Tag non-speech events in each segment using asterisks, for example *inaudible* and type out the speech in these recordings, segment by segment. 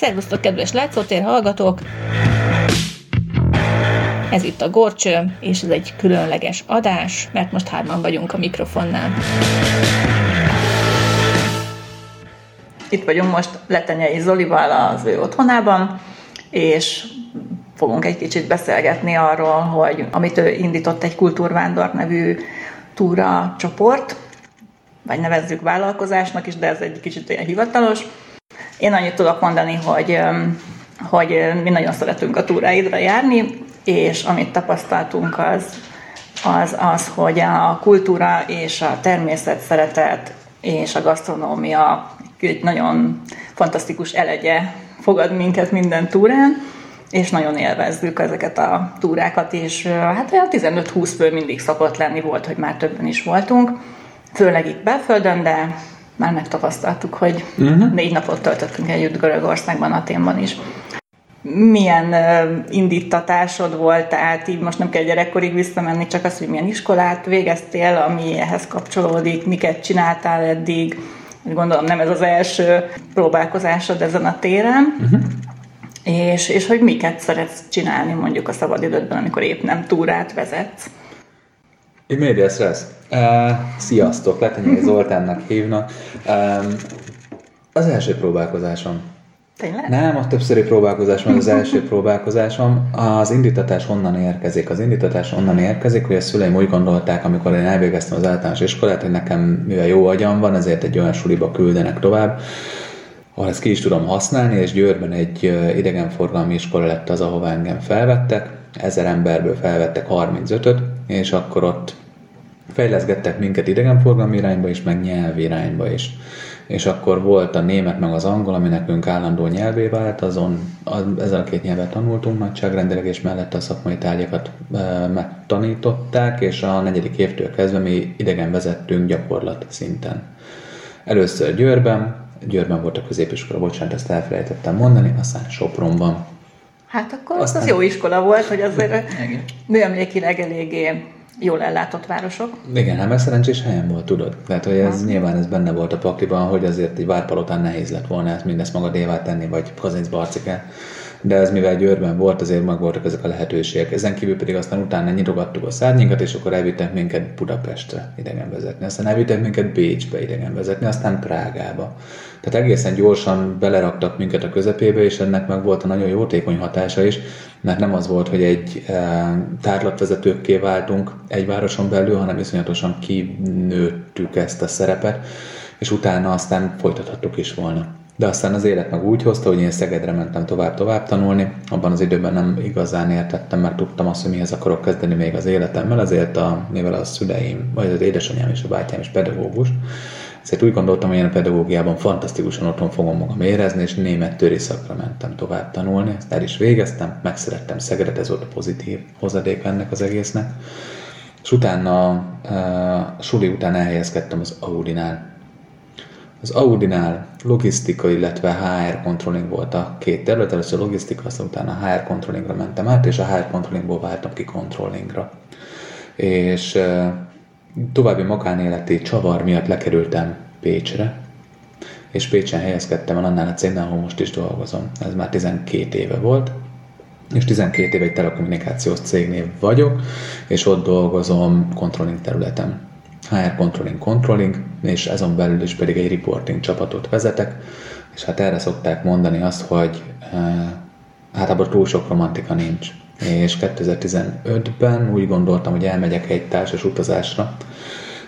Szervusztok, kedves látszótér hallgatók! Ez itt a Gorcső, és ez egy különleges adás, mert most hárman vagyunk a mikrofonnál. Itt vagyunk most Letenyei Zolival az ő otthonában, és fogunk egy kicsit beszélgetni arról, hogy amit ő indított egy kultúrvándor nevű túra csoport, vagy nevezzük vállalkozásnak is, de ez egy kicsit olyan hivatalos. Én annyit tudok mondani, hogy, hogy mi nagyon szeretünk a túráidra járni, és amit tapasztaltunk az, az az, hogy a kultúra és a természet szeretet és a gasztronómia egy nagyon fantasztikus elegye fogad minket minden túrán, és nagyon élvezzük ezeket a túrákat, és hát olyan 15-20 fő mindig szokott lenni, volt, hogy már többen is voltunk, főleg itt belföldön, de már megtapasztaltuk, hogy uh-huh. négy napot töltöttünk együtt Görögországban, Aténban is. Milyen indítatásod volt, tehát így most nem kell gyerekkorig visszamenni, csak az, hogy milyen iskolát végeztél, ami ehhez kapcsolódik, miket csináltál eddig, gondolom nem ez az első próbálkozásod ezen a téren, uh-huh. és, és hogy miket szeretsz csinálni mondjuk a szabadidődben, amikor épp nem túrát vezetsz. Én médias lesz. Uh, sziasztok, Letenyei Zoltánnak hívnak. Um, az első próbálkozásom. Tényleg? Nem, a többszöri próbálkozás van az első *laughs* próbálkozásom. Az indítatás onnan érkezik. Az indítatás onnan érkezik, hogy a szüleim úgy gondolták, amikor én elvégeztem az általános iskolát, hogy nekem mivel jó agyam van, ezért egy olyan suliba küldenek tovább, ahol ezt ki is tudom használni, és Győrben egy idegenforgalmi iskola lett az, ahova engem felvettek. Ezer emberből felvettek 35-öt, és akkor ott fejleszgettek minket idegenforgalmi irányba is, meg nyelvi irányba is és akkor volt a német meg az angol, ami nekünk állandó nyelvé vált, azon az, ezzel a két nyelvet tanultunk nagyságrendileg, és mellette a szakmai tárgyakat e, megtanították, és a negyedik évtől kezdve mi idegen vezettünk gyakorlat szinten. Először Győrben, Győrben volt a középiskola, bocsánat, ezt elfelejtettem mondani, aztán Sopronban. Hát akkor aztán... az jó iskola volt, hogy azért műemlékileg eléggé jól ellátott városok. Igen, hát meg szerencsés helyen volt, tudod. Tehát, hogy ez ha. nyilván ez benne volt a pakliban, hogy azért egy várpalotán nehéz lett volna ezt mindezt magadévá tenni, vagy Kazinc Barcikán de ez mivel Győrben volt, azért meg voltak ezek a lehetőségek. Ezen kívül pedig aztán utána nyitogattuk a szárnyinkat, és akkor elvittek minket Budapestre idegen vezetni, aztán elvittek minket Bécsbe idegen vezetni, aztán Prágába. Tehát egészen gyorsan beleraktak minket a közepébe, és ennek meg volt a nagyon jótékony hatása is, mert nem az volt, hogy egy e, tárlatvezetőkké váltunk egy városon belül, hanem iszonyatosan kinőttük ezt a szerepet, és utána aztán folytathattuk is volna. De aztán az élet meg úgy hozta, hogy én Szegedre mentem tovább-tovább tanulni. Abban az időben nem igazán értettem, mert tudtam azt, hogy mihez akarok kezdeni még az életemmel, ezért a, mivel a szüleim, vagy az édesanyám és a bátyám is pedagógus, ezért úgy gondoltam, hogy én a pedagógiában fantasztikusan otthon fogom magam érezni, és német töri szakra mentem tovább tanulni. Ezt el is végeztem, megszerettem Szegedet, ez volt a pozitív hozadék ennek az egésznek. És utána, a suli után elhelyezkedtem az Audinál, az Audinál logisztika, illetve HR controlling volt a két terület. Először logisztika, aztán utána HR controllingra mentem át, és a HR controllingból váltam ki controllingra. És további magánéleti csavar miatt lekerültem Pécsre, és Pécsen helyezkedtem el annál a cégnél, ahol most is dolgozom. Ez már 12 éve volt, és 12 éve egy telekommunikációs cégnél vagyok, és ott dolgozom controlling területen. HR Controlling Controlling, és ezon belül is pedig egy reporting csapatot vezetek, és hát erre szokták mondani azt, hogy e, általában túl sok romantika nincs. És 2015-ben úgy gondoltam, hogy elmegyek egy társas utazásra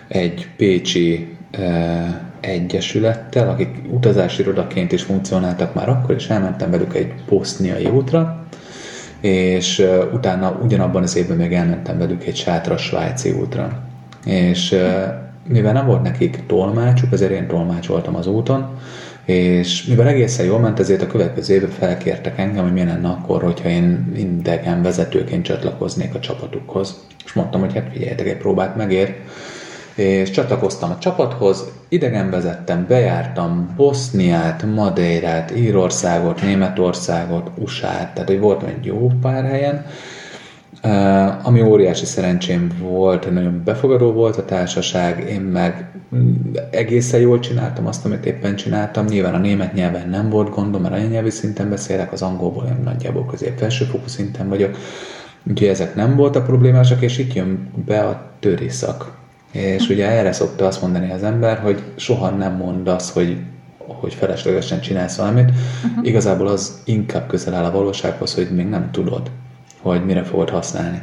egy pécsi e, egyesülettel, akik utazási irodaként is funkcionáltak már akkor, és elmentem velük egy boszniai útra, és e, utána ugyanabban az évben még elmentem velük egy sátra svájci útra. És mivel nem volt nekik tolmácsuk, ezért én tolmácsoltam az úton, és mivel egészen jól ment, ezért a következő évben felkértek engem, hogy mi lenne akkor, hogyha én idegen vezetőként csatlakoznék a csapatukhoz. És mondtam, hogy hát figyeljetek, egy próbát megér. És csatlakoztam a csapathoz, idegen vezettem, bejártam Boszniát, Madeirát, Írországot, Németországot, USA-t, tehát hogy voltam egy jó pár helyen, Uh, ami óriási szerencsém volt, nagyon befogadó volt a társaság, én meg egészen jól csináltam azt, amit éppen csináltam. Nyilván a német nyelven nem volt gondom, mert anyanyelvi szinten beszélek, az angolból én nagyjából közép felsőfokú szinten vagyok. Úgyhogy ezek nem voltak problémásak, és itt jön be a törészak. És ugye erre szokta azt mondani az ember, hogy soha nem mond azt, hogy hogy feleslegesen csinálsz valamit, uh-huh. igazából az inkább közel áll a valósághoz, hogy még nem tudod, hogy mire fogod használni.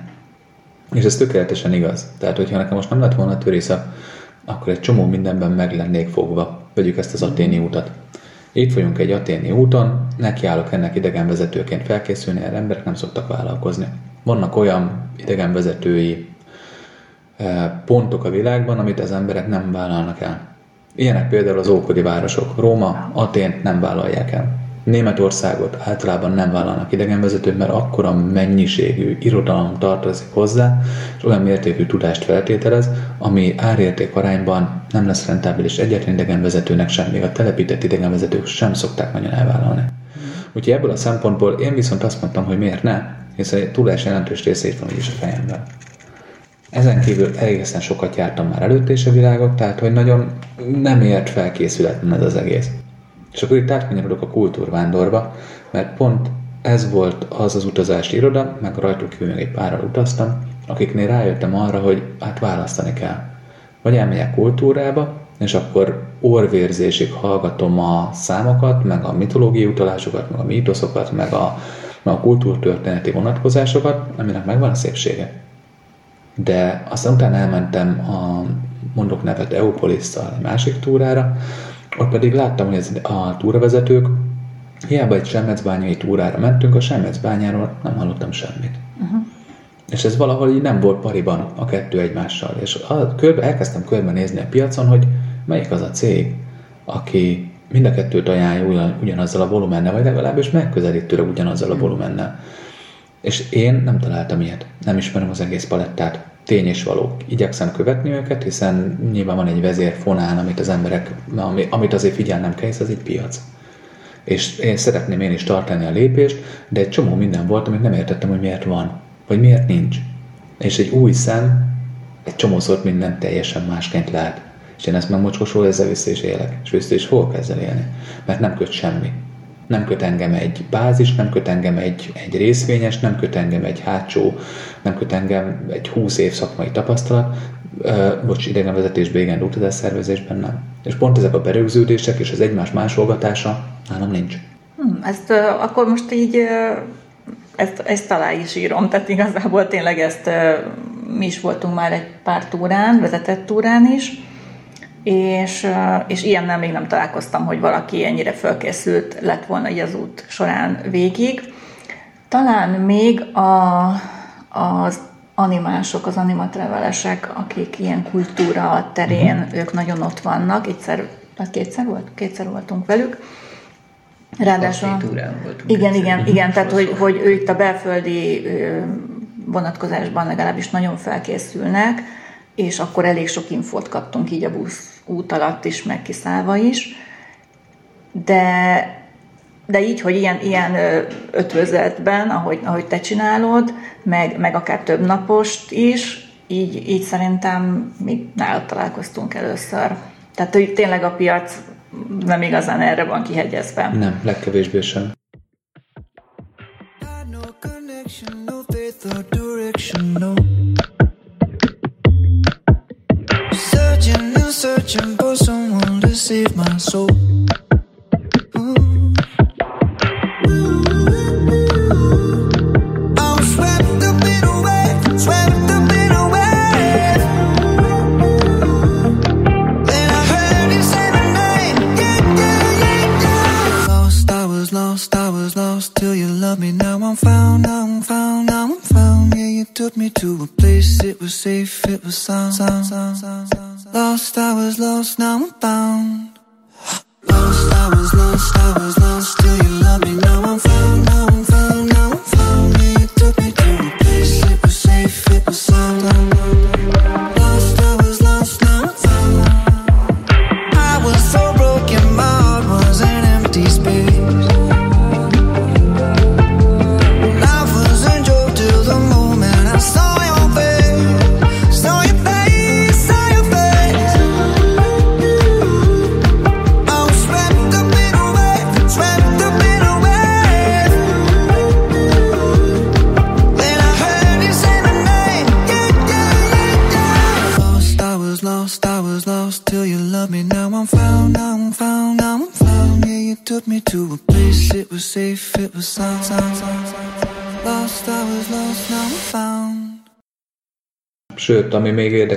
És ez tökéletesen igaz. Tehát, hogyha nekem most nem lett volna törésza, akkor egy csomó mindenben meg lennék fogva. Vegyük ezt az aténi útat. Itt vagyunk egy aténi úton, nekiállok ennek idegenvezetőként felkészülni, erre emberek nem szoktak vállalkozni. Vannak olyan idegenvezetői eh, pontok a világban, amit az emberek nem vállalnak el. Ilyenek például az ókori városok. Róma, Atén nem vállalják el. Németországot általában nem vállalnak idegenvezetőt, mert akkora mennyiségű irodalom tartozik hozzá, és olyan mértékű tudást feltételez, ami árérték arányban nem lesz rentábilis egyetlen idegenvezetőnek sem, még a telepített idegenvezetők sem szokták nagyon elvállalni. Úgyhogy ebből a szempontból én viszont azt mondtam, hogy miért ne, hiszen a tudás jelentős része van is a fejemben. Ezen kívül egészen sokat jártam már előtt és a világot, tehát hogy nagyon nem ért felkészületlen ez az egész. És akkor itt átkanyarodok a kultúrvándorba, mert pont ez volt az az utazási iroda, meg rajtuk kívül még egy párral utaztam, akiknél rájöttem arra, hogy hát választani kell. Vagy elmegyek kultúrába, és akkor orvérzésig hallgatom a számokat, meg a mitológiai utalásokat, meg a mítoszokat, meg a, meg a kultúrtörténeti vonatkozásokat, aminek megvan a szépsége. De aztán utána elmentem a, mondok nevet Eupolisszal egy másik túrára, ott pedig láttam, hogy ez a túravezetők hiába egy semmecbányai túrára mentünk, a semmecbányáról nem hallottam semmit. Uh-huh. És ez valahol így nem volt pariban a kettő egymással. És a, körbe, elkezdtem körbenézni a piacon, hogy melyik az a cég, aki mind a kettőt ajánlja ugyan, ugyanazzal a volumennel, vagy legalábbis megközelítőre ugyanazzal a mhm. volumennel. És én nem találtam ilyet. Nem ismerem az egész palettát tény és való. Igyekszem követni őket, hiszen nyilván van egy vezérfonál, amit az emberek, amit azért figyelnem kell, ez az egy piac. És én szeretném én is tartani a lépést, de egy csomó minden volt, amit nem értettem, hogy miért van, vagy miért nincs. És egy új szem egy csomószor minden teljesen másként lát. És én ezt meg mocskosról ezzel vissza is élek. És vissza is fogok ezzel élni. Mert nem köt semmi nem köt engem egy bázis, nem köt engem egy, egy részvényes, nem köt engem egy hátsó, nem köt engem egy 20 év szakmai tapasztalat, uh, bocs, idegenvezetésben, igen, utazás szervezésben nem. És pont ezek a berögződések és az egymás másolgatása nálam nincs. Hmm, ezt uh, akkor most így uh, ezt, ezt alá is írom, tehát igazából tényleg ezt uh, mi is voltunk már egy pár túrán, vezetett túrán is, és, és ilyennel még nem találkoztam, hogy valaki ennyire fölkészült lett volna így az út során végig. Talán még a, az animások, az animatrevelesek, akik ilyen kultúra terén, uh-huh. ők nagyon ott vannak, egyszer, vagy kétszer volt? Kétszer voltunk velük. Ráadásul... Igen, igen, igen, tehát hogy, hogy ő itt a belföldi vonatkozásban legalábbis nagyon felkészülnek, és akkor elég sok infót kaptunk így a busz út alatt is, meg kiszállva is. De, de így, hogy ilyen, ilyen ötvözetben, ahogy, ahogy te csinálod, meg, meg akár több napost is, így, így szerintem mi nálad találkoztunk először. Tehát, hogy tényleg a piac nem igazán erre van kihegyezve. Nem, legkevésbé sem. no faith or direction, no. Searching for someone to save my soul.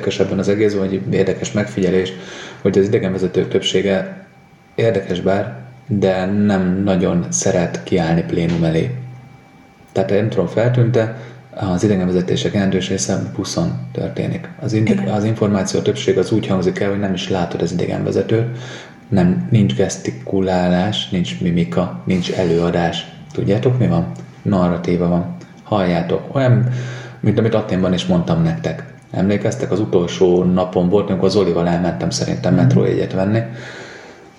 Ami még érdekesebben az egész, vagy érdekes megfigyelés, hogy az idegenvezetők többsége érdekes bár, de nem nagyon szeret kiállni plénum elé. Tehát nem tudom, feltűnte, az idegenvezetések jelentős része buszon történik. Az, indi- az információ többség az úgy hangzik el, hogy nem is látod az idegenvezetőt, nem, nincs gesztikulálás, nincs mimika, nincs előadás. Tudjátok mi van? Narratíva van. Halljátok. Olyan, mint amit Aténban is mondtam nektek. Emlékeztek, az utolsó napon volt, amikor Zolival elmentem szerintem metrójegyet venni,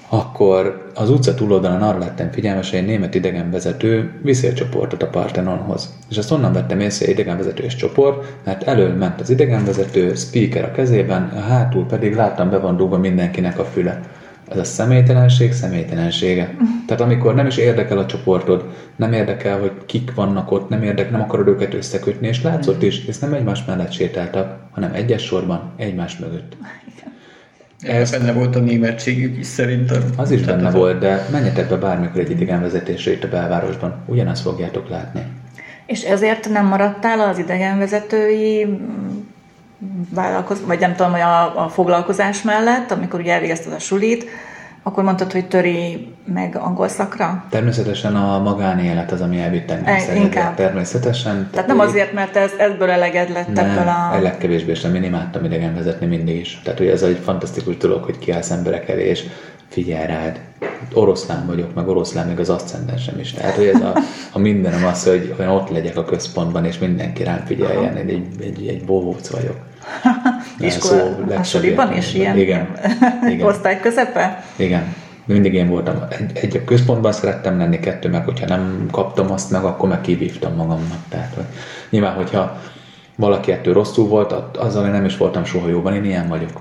akkor az utca túloldalán arra lettem figyelmes, hogy egy német idegenvezető viszi a csoportot a Partenonhoz. És azt onnan vettem észre, hogy idegenvezetős csoport, mert elől ment az idegenvezető, speaker a kezében, a hátul pedig láttam be van dugva mindenkinek a füle. Ez a személytelenség személytelensége. Tehát amikor nem is érdekel a csoportod, nem érdekel, hogy kik vannak ott, nem érdekel, nem akarod őket összekötni, és látszott is, és nem egymás mellett sétáltak, hanem egyes sorban, egymás mögött. Ez benne volt a németségük is szerintem. Az is Tehát benne az a- volt, de menjetek be bármikor egy idegenvezetésre itt a belvárosban, ugyanazt fogjátok látni. És ezért nem maradtál az idegenvezetői mm, vállalkoz, vagy nem tudom, hogy a, a foglalkozás mellett, amikor ugye elvégezted a sulit, akkor mondtad, hogy töri meg angol szakra? Természetesen a magánélet az, ami elvitt engem E, szerintem. Természetesen. Tehát nem azért, mert ez, ebből eleged lett ebből nem, a... a... legkevésbé sem, én imádtam idegen vezetni mindig is. Tehát, hogy ez egy fantasztikus dolog, hogy kiállsz emberek elé, és figyelj rád. Oroszlán vagyok, meg oroszlán még az aszcendensem is. Tehát, hogy ez a, a mindenem az, hogy olyan ott legyek a központban, és mindenki rám figyeljen, egy, egy, egy, egy bóvóc vagyok. Iskola, suliban is ilyen? Igen. Igen. Osztály közepe? Igen. Mindig én voltam. Egy, egy központban szerettem lenni, kettő meg, hogyha nem kaptam azt meg, akkor meg kivívtam magamnak. Tehát, hogy nyilván, hogyha valaki ettől rosszul volt, azzal én nem is voltam soha jóban, én ilyen vagyok.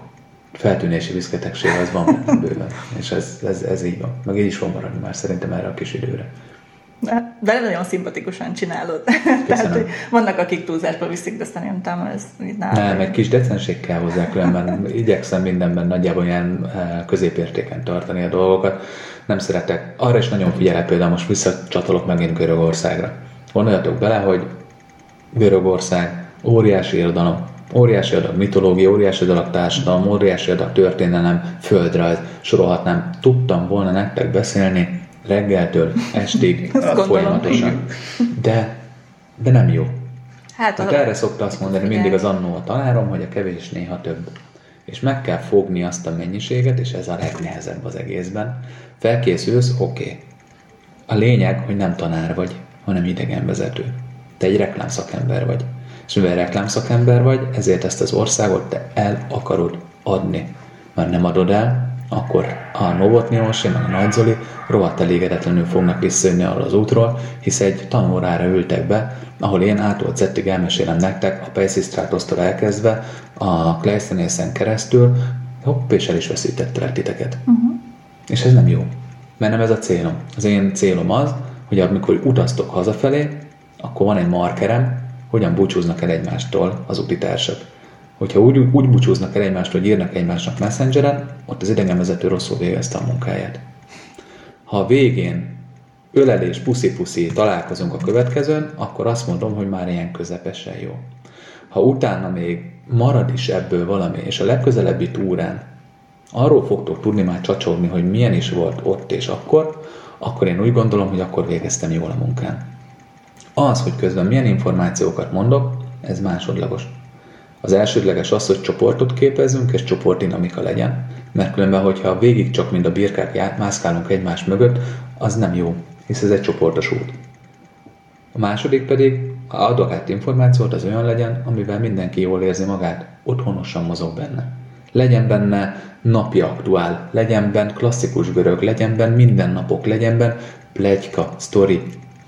Feltűnési viszketegség az van bőven. És ez, ez, ez, így van. Meg így is fog maradni már szerintem erre a kis időre. De nagyon szimpatikusan csinálod. *laughs* Tehát, hogy vannak, akik túlzásba viszik, de szerintem ez így nálad. Nem, egy kis decenség kell hozzá, különben igyekszem mindenben nagyjából ilyen eh, középértéken tartani a dolgokat. Nem szeretek. Arra is nagyon figyelek, például most visszacsatolok megint Görögországra. Gondoljatok bele, hogy Görögország óriási irodalom, óriási adag mitológia, óriási adag társadalom, óriási adag történelem, földrajz, sorolhatnám. Tudtam volna nektek beszélni reggeltől estig folyamatosan. De, de nem jó. Hát, Hát a- erre szokta azt mondani mindig az annó a tanárom, hogy a kevés néha több. És meg kell fogni azt a mennyiséget, és ez a legnehezebb az egészben. Felkészülsz, oké. Okay. A lényeg, hogy nem tanár vagy, hanem idegenvezető. Te egy reklámszakember vagy. És mivel reklámszakember vagy, ezért ezt az országot te el akarod adni. Mert nem adod el, akkor a Novotny Orsi, meg a Nagy Zoli rohadt elégedetlenül fognak visszajönni arról az útról, hisz egy tanórára ültek be, ahol én ától Z-ig elmesélem nektek, a Pejszisztrátosztól elkezdve, a Kleiszenészen keresztül, hopp, és el is veszítettelek titeket. Uh-huh. És ez nem jó. Mert nem ez a célom. Az én célom az, hogy amikor utaztok hazafelé, akkor van egy markerem, hogyan búcsúznak el egymástól az utitársak. Hogyha úgy, úgy búcsúznak el egymástól, hogy írnak egymásnak messengeren, ott az idegenvezető rosszul végezte a munkáját. Ha a végén ölelés, puszi-puszi találkozunk a következőn, akkor azt mondom, hogy már ilyen közepesen jó. Ha utána még marad is ebből valami, és a legközelebbi túrán arról fogtok tudni már csacsogni, hogy milyen is volt ott és akkor, akkor én úgy gondolom, hogy akkor végeztem jól a munkán. Az, hogy közben milyen információkat mondok, ez másodlagos. Az elsődleges az, hogy csoportot képezzünk, és csoportdinamika legyen, mert különben, hogyha végig csak mind a birkák já- mászkálunk egymás mögött, az nem jó, hisz ez egy csoportos út. A második pedig, ha adok át információt, az olyan legyen, amivel mindenki jól érzi magát, otthonosan mozog benne. Legyen benne napi aktuál, legyen benne klasszikus görög, legyen benne mindennapok, legyen benne plegyka, sztori,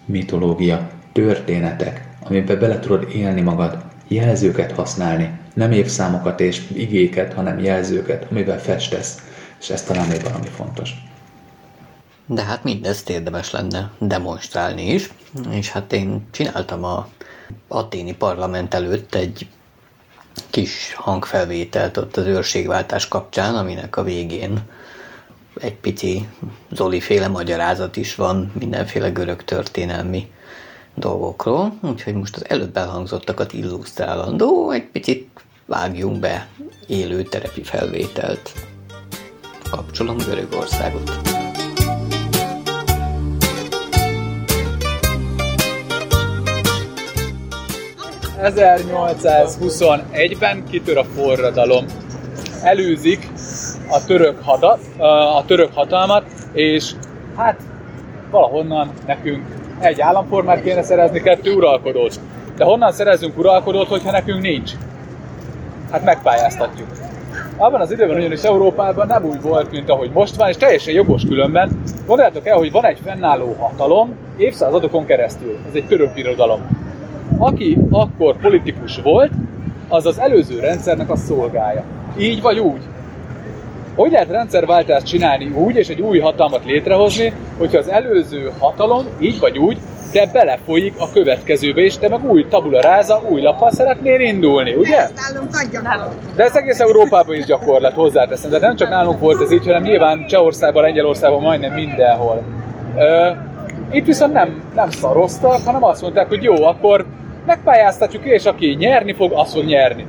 mitológia, történetek, amiben bele tudod élni magad, jelzőket használni, nem évszámokat és igéket, hanem jelzőket, amivel festesz, és ez talán még valami fontos. De hát mindezt érdemes lenne demonstrálni is, és hát én csináltam a aténi parlament előtt egy kis hangfelvételt ott az őrségváltás kapcsán, aminek a végén egy pici Zoli féle magyarázat is van mindenféle görög történelmi dolgokról, úgyhogy most az előbb elhangzottakat illusztrálandó, egy picit vágjunk be élő terepi felvételt. Kapcsolom Görögországot. 1821-ben kitör a forradalom. Előzik a török, hadat, a török hatalmat, és hát valahonnan nekünk egy államformát kéne szerezni, kettő uralkodót. De honnan szerezünk uralkodót, hogyha nekünk nincs? Hát megpályáztatjuk. Abban az időben ugyanis Európában nem úgy volt, mint ahogy most van, és teljesen jogos különben. Gondoljátok el, hogy van egy fennálló hatalom évszázadokon keresztül. Ez egy török birodalom. Aki akkor politikus volt, az az előző rendszernek a szolgája. Így vagy úgy. Hogy lehet rendszerváltást csinálni úgy, és egy új hatalmat létrehozni, hogyha az előző hatalom, így vagy úgy, de belefolyik a következőbe, és te meg új tabula ráza, új lappal szeretnél indulni, ugye? De ez egész Európában is gyakorlat, hozzáteszem. De nem csak nálunk volt ez így, hanem nyilván Csehországban, Lengyelországban majdnem mindenhol. Ö, itt viszont nem, nem szaroztak, hanem azt mondták, hogy jó, akkor megpályáztatjuk, és aki nyerni fog, az fog nyerni.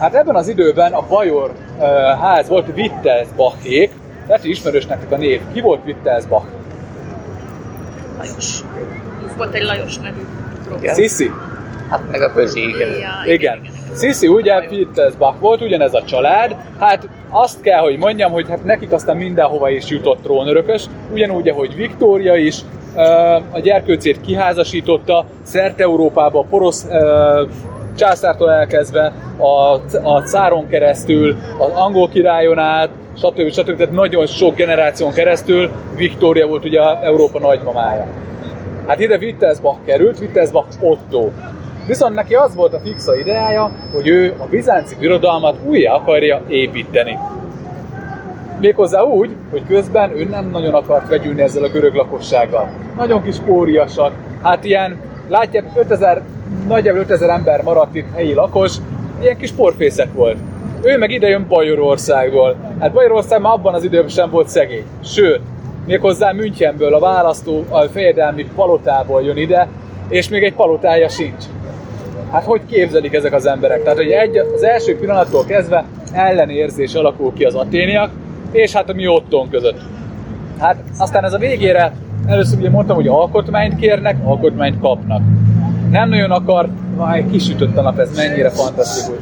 Hát ebben az időben a Bajor uh, ház volt Wittelsbachék, lehet, hogy ismerős nektek a név. Ki volt Wittelsbach? Lajos. Volt egy Lajos nevű Sisi? Hát meg a közé, igen. Ja, Igen. Sisi ugye Wittelsbach volt, ugyanez a család. Hát azt kell, hogy mondjam, hogy hát nekik aztán mindenhova is jutott trónörökös, ugyanúgy, ahogy Viktória is, a gyerkőcét kiházasította, szerte Európába, porosz császártól elkezdve, a, a cáron keresztül, az angol királyon át, stb. stb. Tehát nagyon sok generáción keresztül Viktória volt ugye Európa nagymamája. Hát ide Wittelsbach került, Wittelsbach Otto. Viszont neki az volt a fixa ideája, hogy ő a bizánci birodalmat újra akarja építeni. Méghozzá úgy, hogy közben ő nem nagyon akart vegyülni ezzel a görög lakossággal. Nagyon kis póriasak, hát ilyen, látják, 5000, nagyjából 5000 ember maradt itt helyi lakos, ilyen kis porfészek volt. Ő meg ide jön Bajorországból. Hát Bajorország már abban az időben sem volt szegény. Sőt, méghozzá Münchenből, a választó, a fejedelmi palotából jön ide, és még egy palotája sincs. Hát hogy képzelik ezek az emberek? Tehát, hogy egy, az első pillanattól kezdve ellenérzés alakul ki az aténiak, és hát a mi otthon között. Hát aztán ez a végére, először ugye mondtam, hogy alkotmányt kérnek, alkotmányt kapnak. Nem nagyon akar, vaj, kisütött a nap, ez mennyire fantasztikus.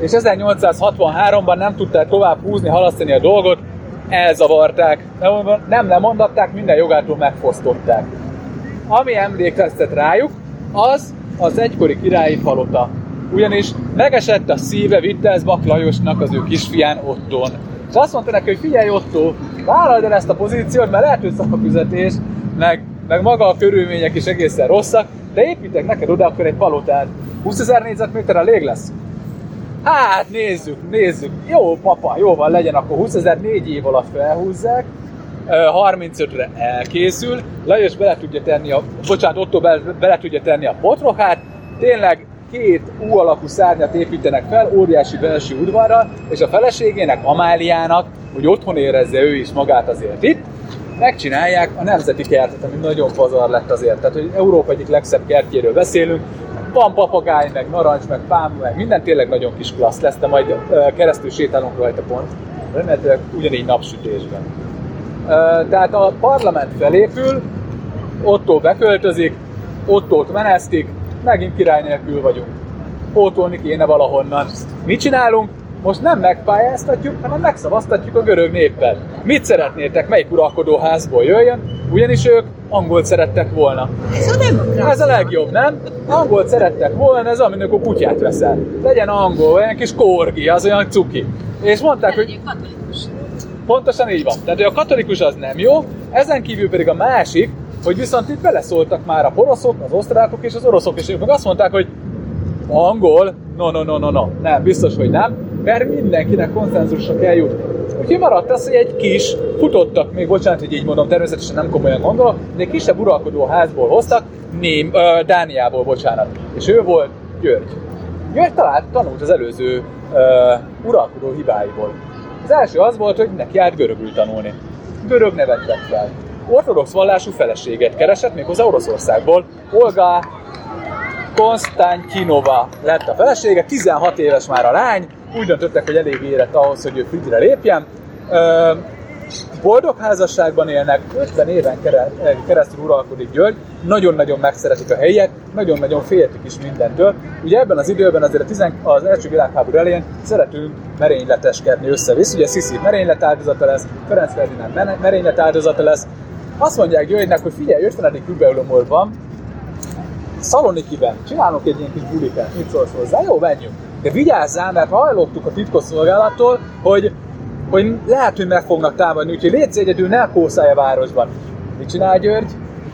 És 1863-ban nem tudták tovább húzni, halasztani a dolgot, elzavarták, nem- lemondatták, minden jogától megfosztották. Ami emlékeztet rájuk, az az egykori királyi palota. Ugyanis megesett a szíve Wittelsbach Lajosnak az ő kisfián Otton. És azt mondta neki, hogy figyelj Otto, vállald el ezt a pozíciót, mert lehet, hogy szakfizetés, meg, meg maga a körülmények is egészen rosszak, de építek neked oda akkor egy palotát. 20 ezer négyzetméter elég lesz? Hát nézzük, nézzük. Jó, papa, jó van, legyen akkor 20 ezer négy év alatt felhúzzák, Ö, 35-re elkészül, Lajos bele tudja tenni a, bocsánat, Otto bele, bele tudja tenni a potrohát, tényleg két U alakú szárnyat építenek fel, óriási belső udvarral, és a feleségének, Amáliának, hogy otthon érezze ő is magát azért itt, megcsinálják a nemzeti kertet, ami nagyon pazar lett azért. Tehát, hogy Európa egyik legszebb kertjéről beszélünk, van papagáj, meg narancs, meg pám, meg minden tényleg nagyon kis klassz lesz, de majd keresztül sétálunk rajta pont. Remélhetőleg ugyanígy napsütésben. Tehát a parlament felépül, Otto beköltözik, Ottót menesztik, megint király nélkül vagyunk. Pótolni kéne valahonnan. Mit csinálunk? Most nem megpályáztatjuk, hanem megszavaztatjuk a görög néppel. Mit szeretnétek, melyik uralkodó házból jöjjön? Ugyanis ők angolt szerettek volna. Ez a demokrácia. Ez a legjobb, nem? Angolt szerettek volna, ez amint akkor kutyát veszel. Legyen angol, olyan kis korgi, az olyan cuki. És mondták, hogy. Pontosan így van. Tehát hogy a katolikus az nem jó, ezen kívül pedig a másik, hogy viszont itt beleszóltak már a poroszok, az osztrákok és az oroszok, és ők meg azt mondták, hogy angol, no, no, no, no, no, nem, biztos, hogy nem, mert mindenkinek konszenzusra kell jutni. Úgyhogy maradt az, hogy egy kis, futottak még, bocsánat, hogy így mondom, természetesen nem komolyan gondolok, de egy kisebb uralkodó házból hoztak, Ném, ö, Dániából, bocsánat. És ő volt György. György talált, tanult az előző ö, uralkodó hibáiból. Az első az volt, hogy neki járt görögül tanulni. Görög nevet vett fel. Ortodox vallású feleséget keresett, méghozzá Oroszországból. Olga Konstantinova lett a felesége, 16 éves már a lány, úgy döntöttek, hogy elég érett ahhoz, hogy ő Fridre lépjen. Boldog házasságban élnek, 50 éven kere- keresztül uralkodik György, nagyon-nagyon megszeretik a helyiek, nagyon-nagyon féltik is mindentől. Ugye ebben az időben azért a tizen, az első világháború elején szeretünk merényleteskedni össze-vissza, ugye Sziszi merénylet áldozata lesz, Ferenc Ferdinánd merénylet áldozata lesz. Azt mondják Györgynek, hogy figyelj, 50. jubileumod van, Szalonikiben csinálunk egy ilyen kis bulikát, mit szólsz hozzá? Jó, menjünk. De vigyázzál, mert hallottuk a titkosszolgálattól, hogy, hogy lehet, hogy meg fognak támadni, úgyhogy légy egyedül, ne kószálj a városban. Mit csinál György?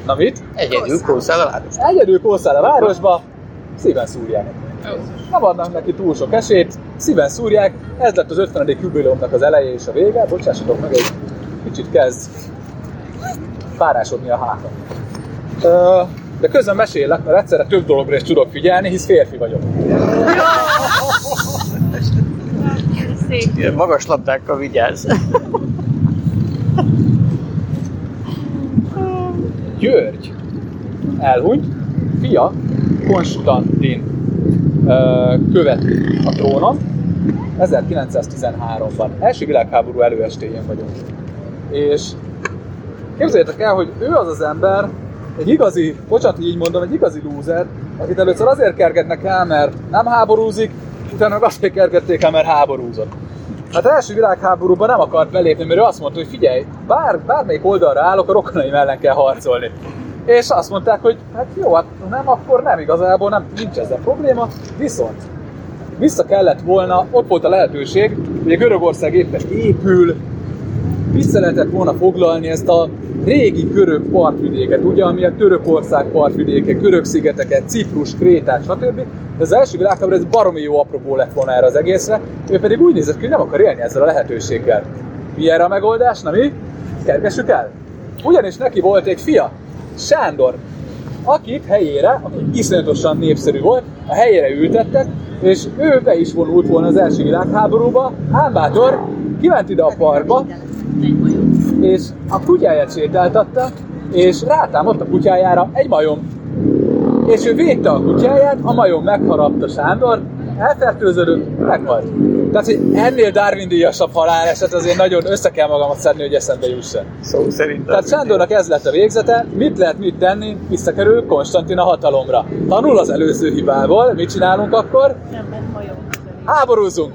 Na mit? Egyedül kószál a város. Egyedül kószál a városba, szíven szúrják. Nem adnak neki túl sok esélyt, szíven szúrják, ez lett az 50. jubileumnak az eleje és a vége, bocsássatok meg, egy kicsit kezd párásodni a hátam. Ö, De közben mesélek, mert egyszerre több dologra is tudok figyelni, hisz férfi vagyok. Ilyen magas labdákkal vigyázz. György elhunyt, fia Konstantin követi a trónon 1913-ban. Első világháború előestéjén vagyunk. És képzeljétek el, hogy ő az az ember, egy igazi, bocsánat, így mondom, egy igazi lúzer, akit először azért kergetnek el, mert nem háborúzik, utána meg azért kergették el, mert háborúzott. Hát az első világháborúban nem akart belépni, mert ő azt mondta, hogy figyelj, bár, bármelyik oldalra állok, a rokonaim ellen kell harcolni. És azt mondták, hogy hát jó, hát nem, akkor nem igazából, nem, nincs ezzel probléma, viszont vissza kellett volna, ott volt a lehetőség, hogy Görögország éppen épül, vissza lehetett volna foglalni ezt a régi görög partvidéket, ugye, ami a Törökország partvidéke, görög szigeteket, Ciprus, Krétát, stb. De az első világháború ez baromi jó apropó lett volna erre az egészre, ő pedig úgy nézett ki, hogy nem akar élni ezzel a lehetőséggel. Mi erre a megoldás? Na mi? Kergessük el! Ugyanis neki volt egy fia, Sándor, akit helyére, aki iszonyatosan népszerű volt, a helyére ültettek, és ő be is vonult volna az első világháborúba, ám bátor kiment ide a parkba, és a kutyáját sétáltatta, és rátámadt a kutyájára egy majom. És ő védte a kutyáját, a majom megharapta Sándor, elfertőződött, meghalt. Tehát, hogy ennél Darwin díjasabb haláleset azért nagyon össze kell magamat szedni, hogy eszembe jusson. Szó szerint. Tehát Sándornak ez lett a végzete, mit lehet mit tenni, visszakerül Konstantin a hatalomra. Tanul az előző hibából, mit csinálunk akkor? Nem. Háborúzunk!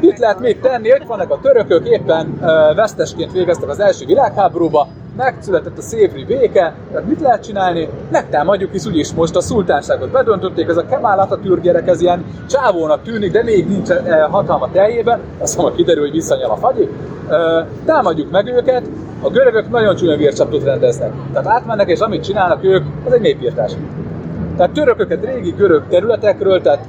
Mit lehet mit tenni? Itt vannak a törökök, éppen vesztesként végeztek az első világháborúba, megszületett a szévri béke, tehát mit lehet csinálni? Megtámadjuk, hisz úgyis most a szultánságot bedöntötték, ez a Kemal Atatürk gyerek, ez ilyen csávónak tűnik, de még nincs eh, hatalma teljében, aztán majd kiderül, hogy visszanyal a fagyi. Ö, támadjuk meg őket, a görögök nagyon csúnya vércsaptot rendeznek. Tehát átmennek, és amit csinálnak ők, az egy népírtás. Tehát törököket régi görög területekről, tehát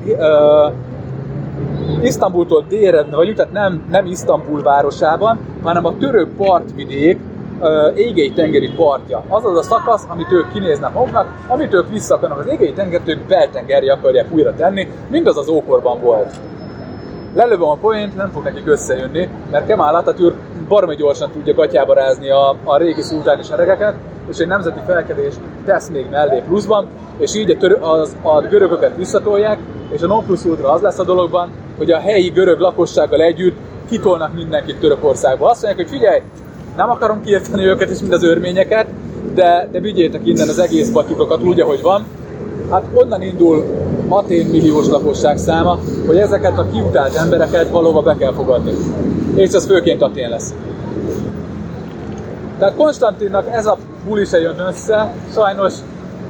Isztambultól délre vagyunk, tehát nem, nem Isztambul városában, hanem a török partvidék égei tengeri partja. Az az a szakasz, amit ők kinéznek maguknak, amit ők vissza akarnak az égei tengert, ők beltengeri akarják újra tenni, mindaz az ókorban volt. Lelövöm a poént, nem fog nekik összejönni, mert Kemal Atatürk baromi gyorsan tudja gatyába rázni a, a régi szultáni seregeket, és egy nemzeti felkedés tesz még mellé pluszban, és így a, törö, az, a görögöket visszatolják, és a non plus ultra az lesz a dologban, hogy a helyi görög lakossággal együtt kitolnak mindenkit Törökországba. Azt mondják, hogy figyelj, nem akarom kiirtani őket és mind az örményeket, de, de vigyétek innen az egész batikokat úgy, ahogy van. Hát onnan indul Atén milliós lakosság száma, hogy ezeket a kiutált embereket valóban be kell fogadni. És ez főként Atén lesz. Tehát Konstantinnak ez a buli se jön össze, sajnos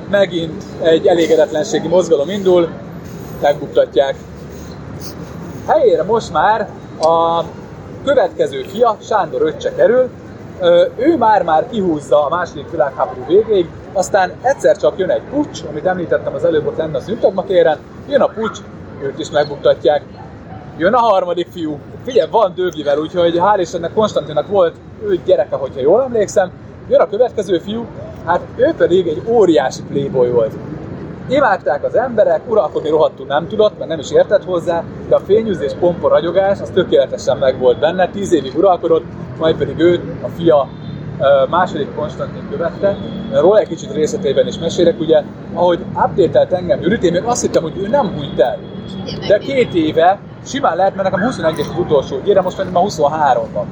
megint egy elégedetlenségi mozgalom indul, megbuktatják. Helyére most már a következő fia, Sándor öccse kerül, ő már-már kihúzza a második világháború végéig, aztán egyszer csak jön egy pucs, amit említettem az előbb ott lenne a szüntagmatéren, jön a pucs, őt is megbuktatják. Jön a harmadik fiú, figyelj, van dögivel, úgyhogy hál' Istennek Konstantinnak volt ő gyereke, hogyha jól emlékszem. Jön a következő fiú, hát ő pedig egy óriási playboy volt. Imádták az emberek, uralkodni rohadtul nem tudott, mert nem is értett hozzá, de a fényűzés, pompa, ragyogás, az tökéletesen megvolt benne, tíz évig uralkodott, majd pedig őt a fia második Konstantin követte. Róla egy kicsit részletében is mesélek, ugye, ahogy update engem Judit, én még azt hittem, hogy ő nem hunyt el. De két éve simán lehet, mert nekem 21-es az utolsó gyere, most már 23 van.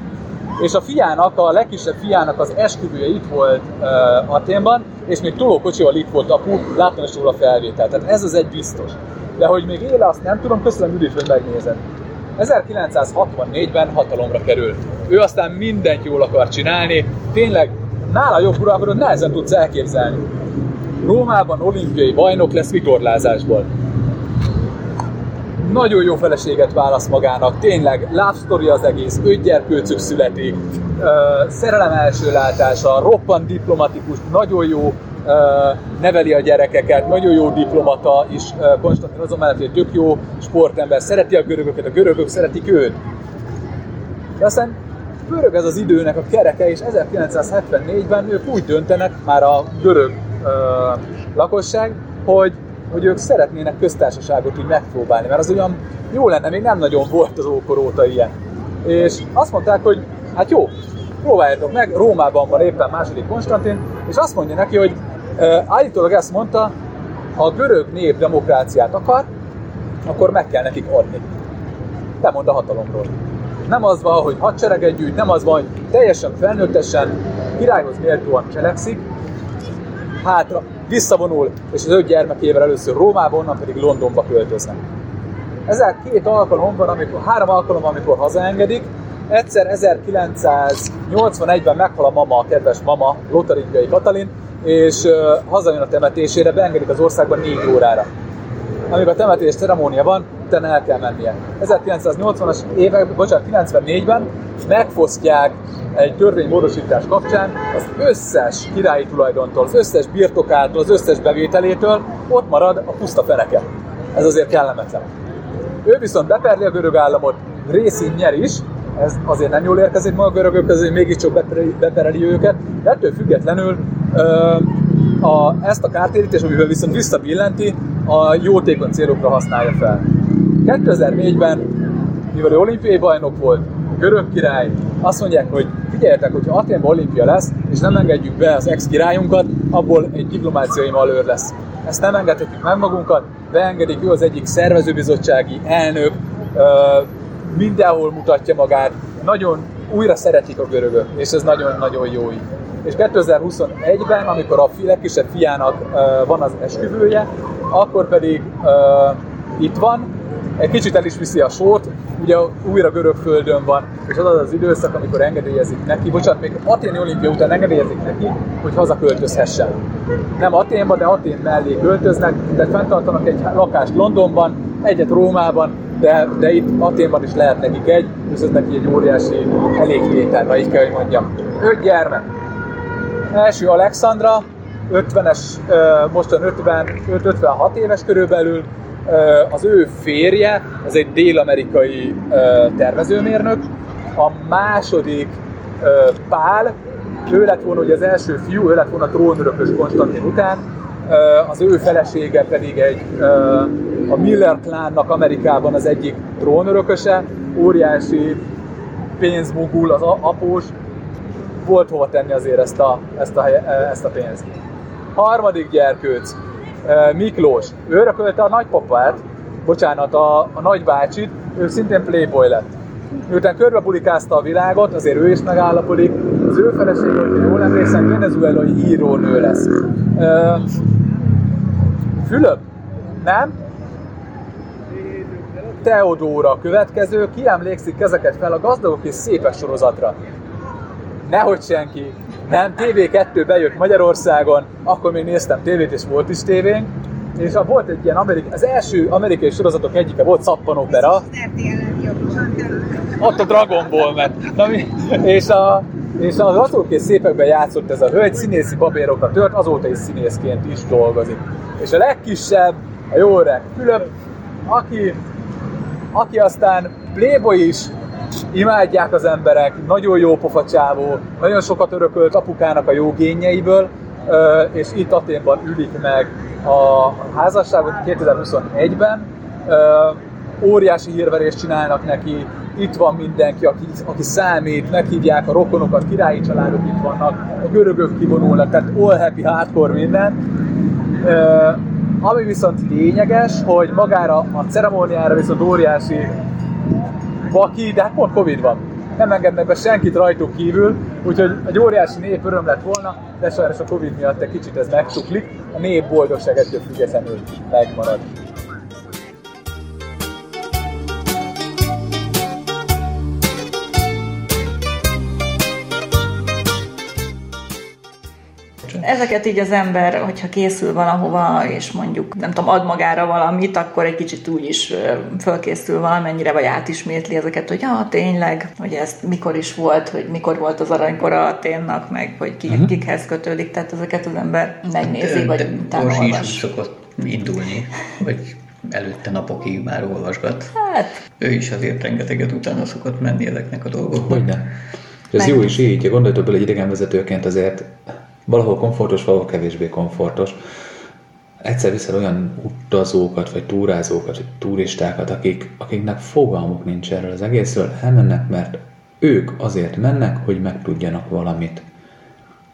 És a fiának, a legkisebb fiának az esküvője itt volt uh, Aténban, és még tolókocsival itt volt apu, láttam is róla felvételt. Tehát ez az egy biztos. De hogy még éle, azt nem tudom, köszönöm Judit, hogy megnézed. 1964-ben hatalomra kerül. Ő aztán mindent jól akar csinálni, tényleg nála jobb uralkodót nehezen tudsz elképzelni. Rómában olimpiai bajnok lesz vitorlázásból. Nagyon jó feleséget választ magának, tényleg love story az egész, öt gyerkőcük születik, szerelem első látása, roppant diplomatikus, nagyon jó neveli a gyerekeket, nagyon jó diplomata, ö, Konstantin azon mellett, hogy tök jó sportember, szereti a görögöket, a görögök szeretik őt. De aztán pörög ez az időnek a kereke, és 1974-ben ők úgy döntenek, már a görög lakosság, hogy, hogy ők szeretnének köztársaságot úgy megpróbálni, mert az olyan jó lenne, még nem nagyon volt az ókor óta ilyen. És azt mondták, hogy hát jó, próbáljátok meg, Rómában van éppen második Konstantin, és azt mondja neki, hogy ö, állítólag ezt mondta, ha a görög nép demokráciát akar, akkor meg kell nekik adni. Lemond a hatalomról. Nem az van, hogy hadsereget gyűjt, nem az van, hogy teljesen felnőttesen, királyhoz méltóan cselekszik, hátra, visszavonul, és az öt gyermekével először Rómába, onnan pedig Londonba költöznek. Ezzel két alkalom van, amikor, három alkalom, amikor hazaengedik. Egyszer 1981-ben meghal a mama, a kedves mama, Lotaringiai Katalin, és uh, hazajön a temetésére, beengedik az országban négy órára. Amikor a temetés ceremónia van, utána el kell mennie. 1980-as évek, bocsánat, 94-ben megfosztják egy törvénymódosítás kapcsán az összes királyi tulajdontól, az összes birtokától, az összes bevételétől, ott marad a puszta feneke. Ez azért kellemetlen. Ő viszont beperli a görög államot, részén nyer is, ez azért nem jól érkezik ma a görögök közé, mégiscsak bepereli, bepereli őket, de ettől függetlenül ö, a, ezt a kártérítés, amivel viszont visszabillenti, a jótékony célokra használja fel. 2004-ben, mivel ő olimpiai bajnok volt, görög király, azt mondják, hogy figyeljetek, hogy Aténban olimpia lesz, és nem engedjük be az ex-királyunkat, abból egy diplomáciai malőr lesz. Ezt nem engedhetjük meg magunkat, beengedik, ő az egyik szervezőbizottsági elnök, mindenhol mutatja magát, nagyon újra szeretik a görögök, és ez nagyon-nagyon jó így. És 2021-ben, amikor a legkisebb fiának van az esküvője, akkor pedig itt van, egy kicsit el is viszi a sót, ugye újra görög földön van, és az az időszak, amikor engedélyezik neki, bocsánat, még Aténi olimpia után engedélyezik neki, hogy hazaköltözhessen. Nem Aténba, de Atén mellé költöznek, tehát fenntartanak egy lakást Londonban, egyet Rómában, de, de itt Aténban is lehet nekik egy, és ez neki egy óriási elégtétel, ha így kell, hogy mondjam. Öt gyermek. Első Alexandra, 50-es, ö, mostan 55-56 éves körülbelül, az ő férje, ez egy dél-amerikai tervezőmérnök, a második Pál, ő lett volna ugye az első fiú, ő lett volna trónörökös Konstantin után, az ő felesége pedig egy a Miller klánnak Amerikában az egyik trónörököse, óriási pénzmogul, az após, volt hova tenni azért ezt a, ezt a, ezt a pénzt. Harmadik gyerkőc, Miklós. Ő örökölte a nagypapát, bocsánat, a, a nagybácsit, ő szintén playboy lett. Miután körbebulikázta a világot, azért ő is megállapodik, az ő felesége, hogy jól emlékszem, venezuelai írónő lesz. Ö, Fülöp? Nem? Teodóra a következő, ki emlékszik ezeket fel a gazdagok és szépek sorozatra? Nehogy senki. Nem, TV2 bejött Magyarországon, akkor még néztem tévét, és volt is tévénk, és a, volt egy ilyen amerikai, az első amerikai sorozatok egyike volt Szappan Opera, ott a Dragon Ball ment. Na, mi? És, a, és az azok és szépekben játszott ez a hölgy, színészi babérokra tört, azóta is színészként is dolgozik. És a legkisebb, a jó öreg Fülöp, aki, aki aztán playboy is, imádják az emberek, nagyon jó pofa csávó, nagyon sokat örökölt apukának a jó génjeiből, és itt Aténban ülik meg a házasságot 2021-ben. Ö, óriási hírverést csinálnak neki, itt van mindenki, aki, aki számít, meghívják a rokonokat, királyi családok itt vannak, a görögök kivonulnak, tehát all happy, hardcore minden. Ami viszont lényeges, hogy magára a ceremóniára viszont óriási vaki, de hát pont Covid van. Nem engednek be senkit rajtuk kívül, úgyhogy egy óriási nép öröm lett volna, de sajnos a Covid miatt egy kicsit ez megcsuklik. A nép boldogság ettől függetlenül megmarad. Ezeket így az ember, hogyha készül valahova, és mondjuk, nem tudom, ad magára valamit, akkor egy kicsit úgy is fölkészül valamennyire, vagy átismétli ezeket, hogy ja, tényleg, hogy ez mikor is volt, hogy mikor volt az aranykora a ténnak, meg hogy ki, uh-huh. kikhez kötődik, tehát ezeket az ember megnézi, vagy utána Orsi is úgy olvas. szokott indulni, vagy előtte napokig már olvasgat. Hát, Ő is azért rengeteget utána szokott menni ezeknek a dolgoknak. Hogyne. És ez Meg- jó is így, gondoljatok bele, egy idegenvezetőként azért valahol komfortos, valahol kevésbé komfortos. Egyszer viszel olyan utazókat, vagy túrázókat, vagy turistákat, akik, akiknek fogalmuk nincs erről az egészről, elmennek, mert ők azért mennek, hogy megtudjanak valamit.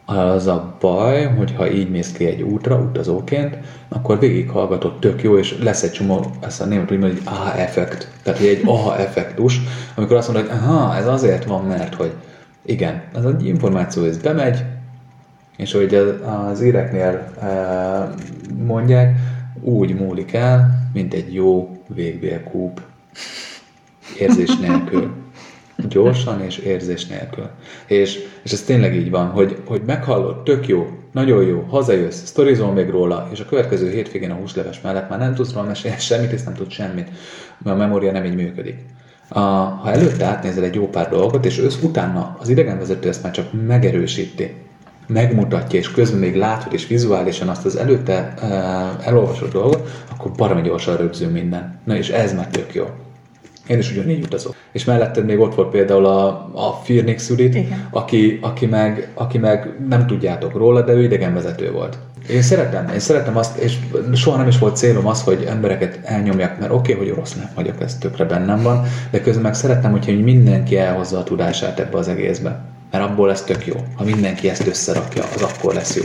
Az a baj, hogy ha így mész ki egy útra utazóként, akkor végighallgatod tök jó, és lesz egy csomó, ezt a német úgy mondja, aha effekt, tehát egy aha effektus, amikor azt mondod, hogy aha, ez azért van, mert hogy igen, ez egy információ, ez bemegy, és hogy az, íreknél e, mondják, úgy múlik el, mint egy jó végbélkúp. Érzés nélkül. Gyorsan és érzés nélkül. És, és ez tényleg így van, hogy, hogy meghallod, tök jó, nagyon jó, hazajössz, sztorizol még róla, és a következő hétvégén a húsleves mellett már nem tudsz róla mesélni semmit, és nem tudsz semmit, mert a memória nem így működik. A, ha előtte átnézel egy jó pár dolgot, és ősz utána az idegenvezető ezt már csak megerősíti, megmutatja, és közben még látod és vizuálisan azt az előtte uh, elolvasott dolgot, akkor baromi gyorsan rögzül minden. Na és ez már tök jó. Én is ugyanígy utazok. És melletted még ott volt például a, a Firnix Judit, aki, aki, meg, aki meg nem tudjátok róla, de ő idegenvezető volt. Én szeretem, én szeretem azt, és soha nem is volt célom az, hogy embereket elnyomjak, mert oké, okay, hogy orosz nem vagyok, ez tökre bennem van, de közben meg szeretem, hogyha mindenki elhozza a tudását ebbe az egészbe. Mert abból lesz tök jó. Ha mindenki ezt összerakja, az akkor lesz jó.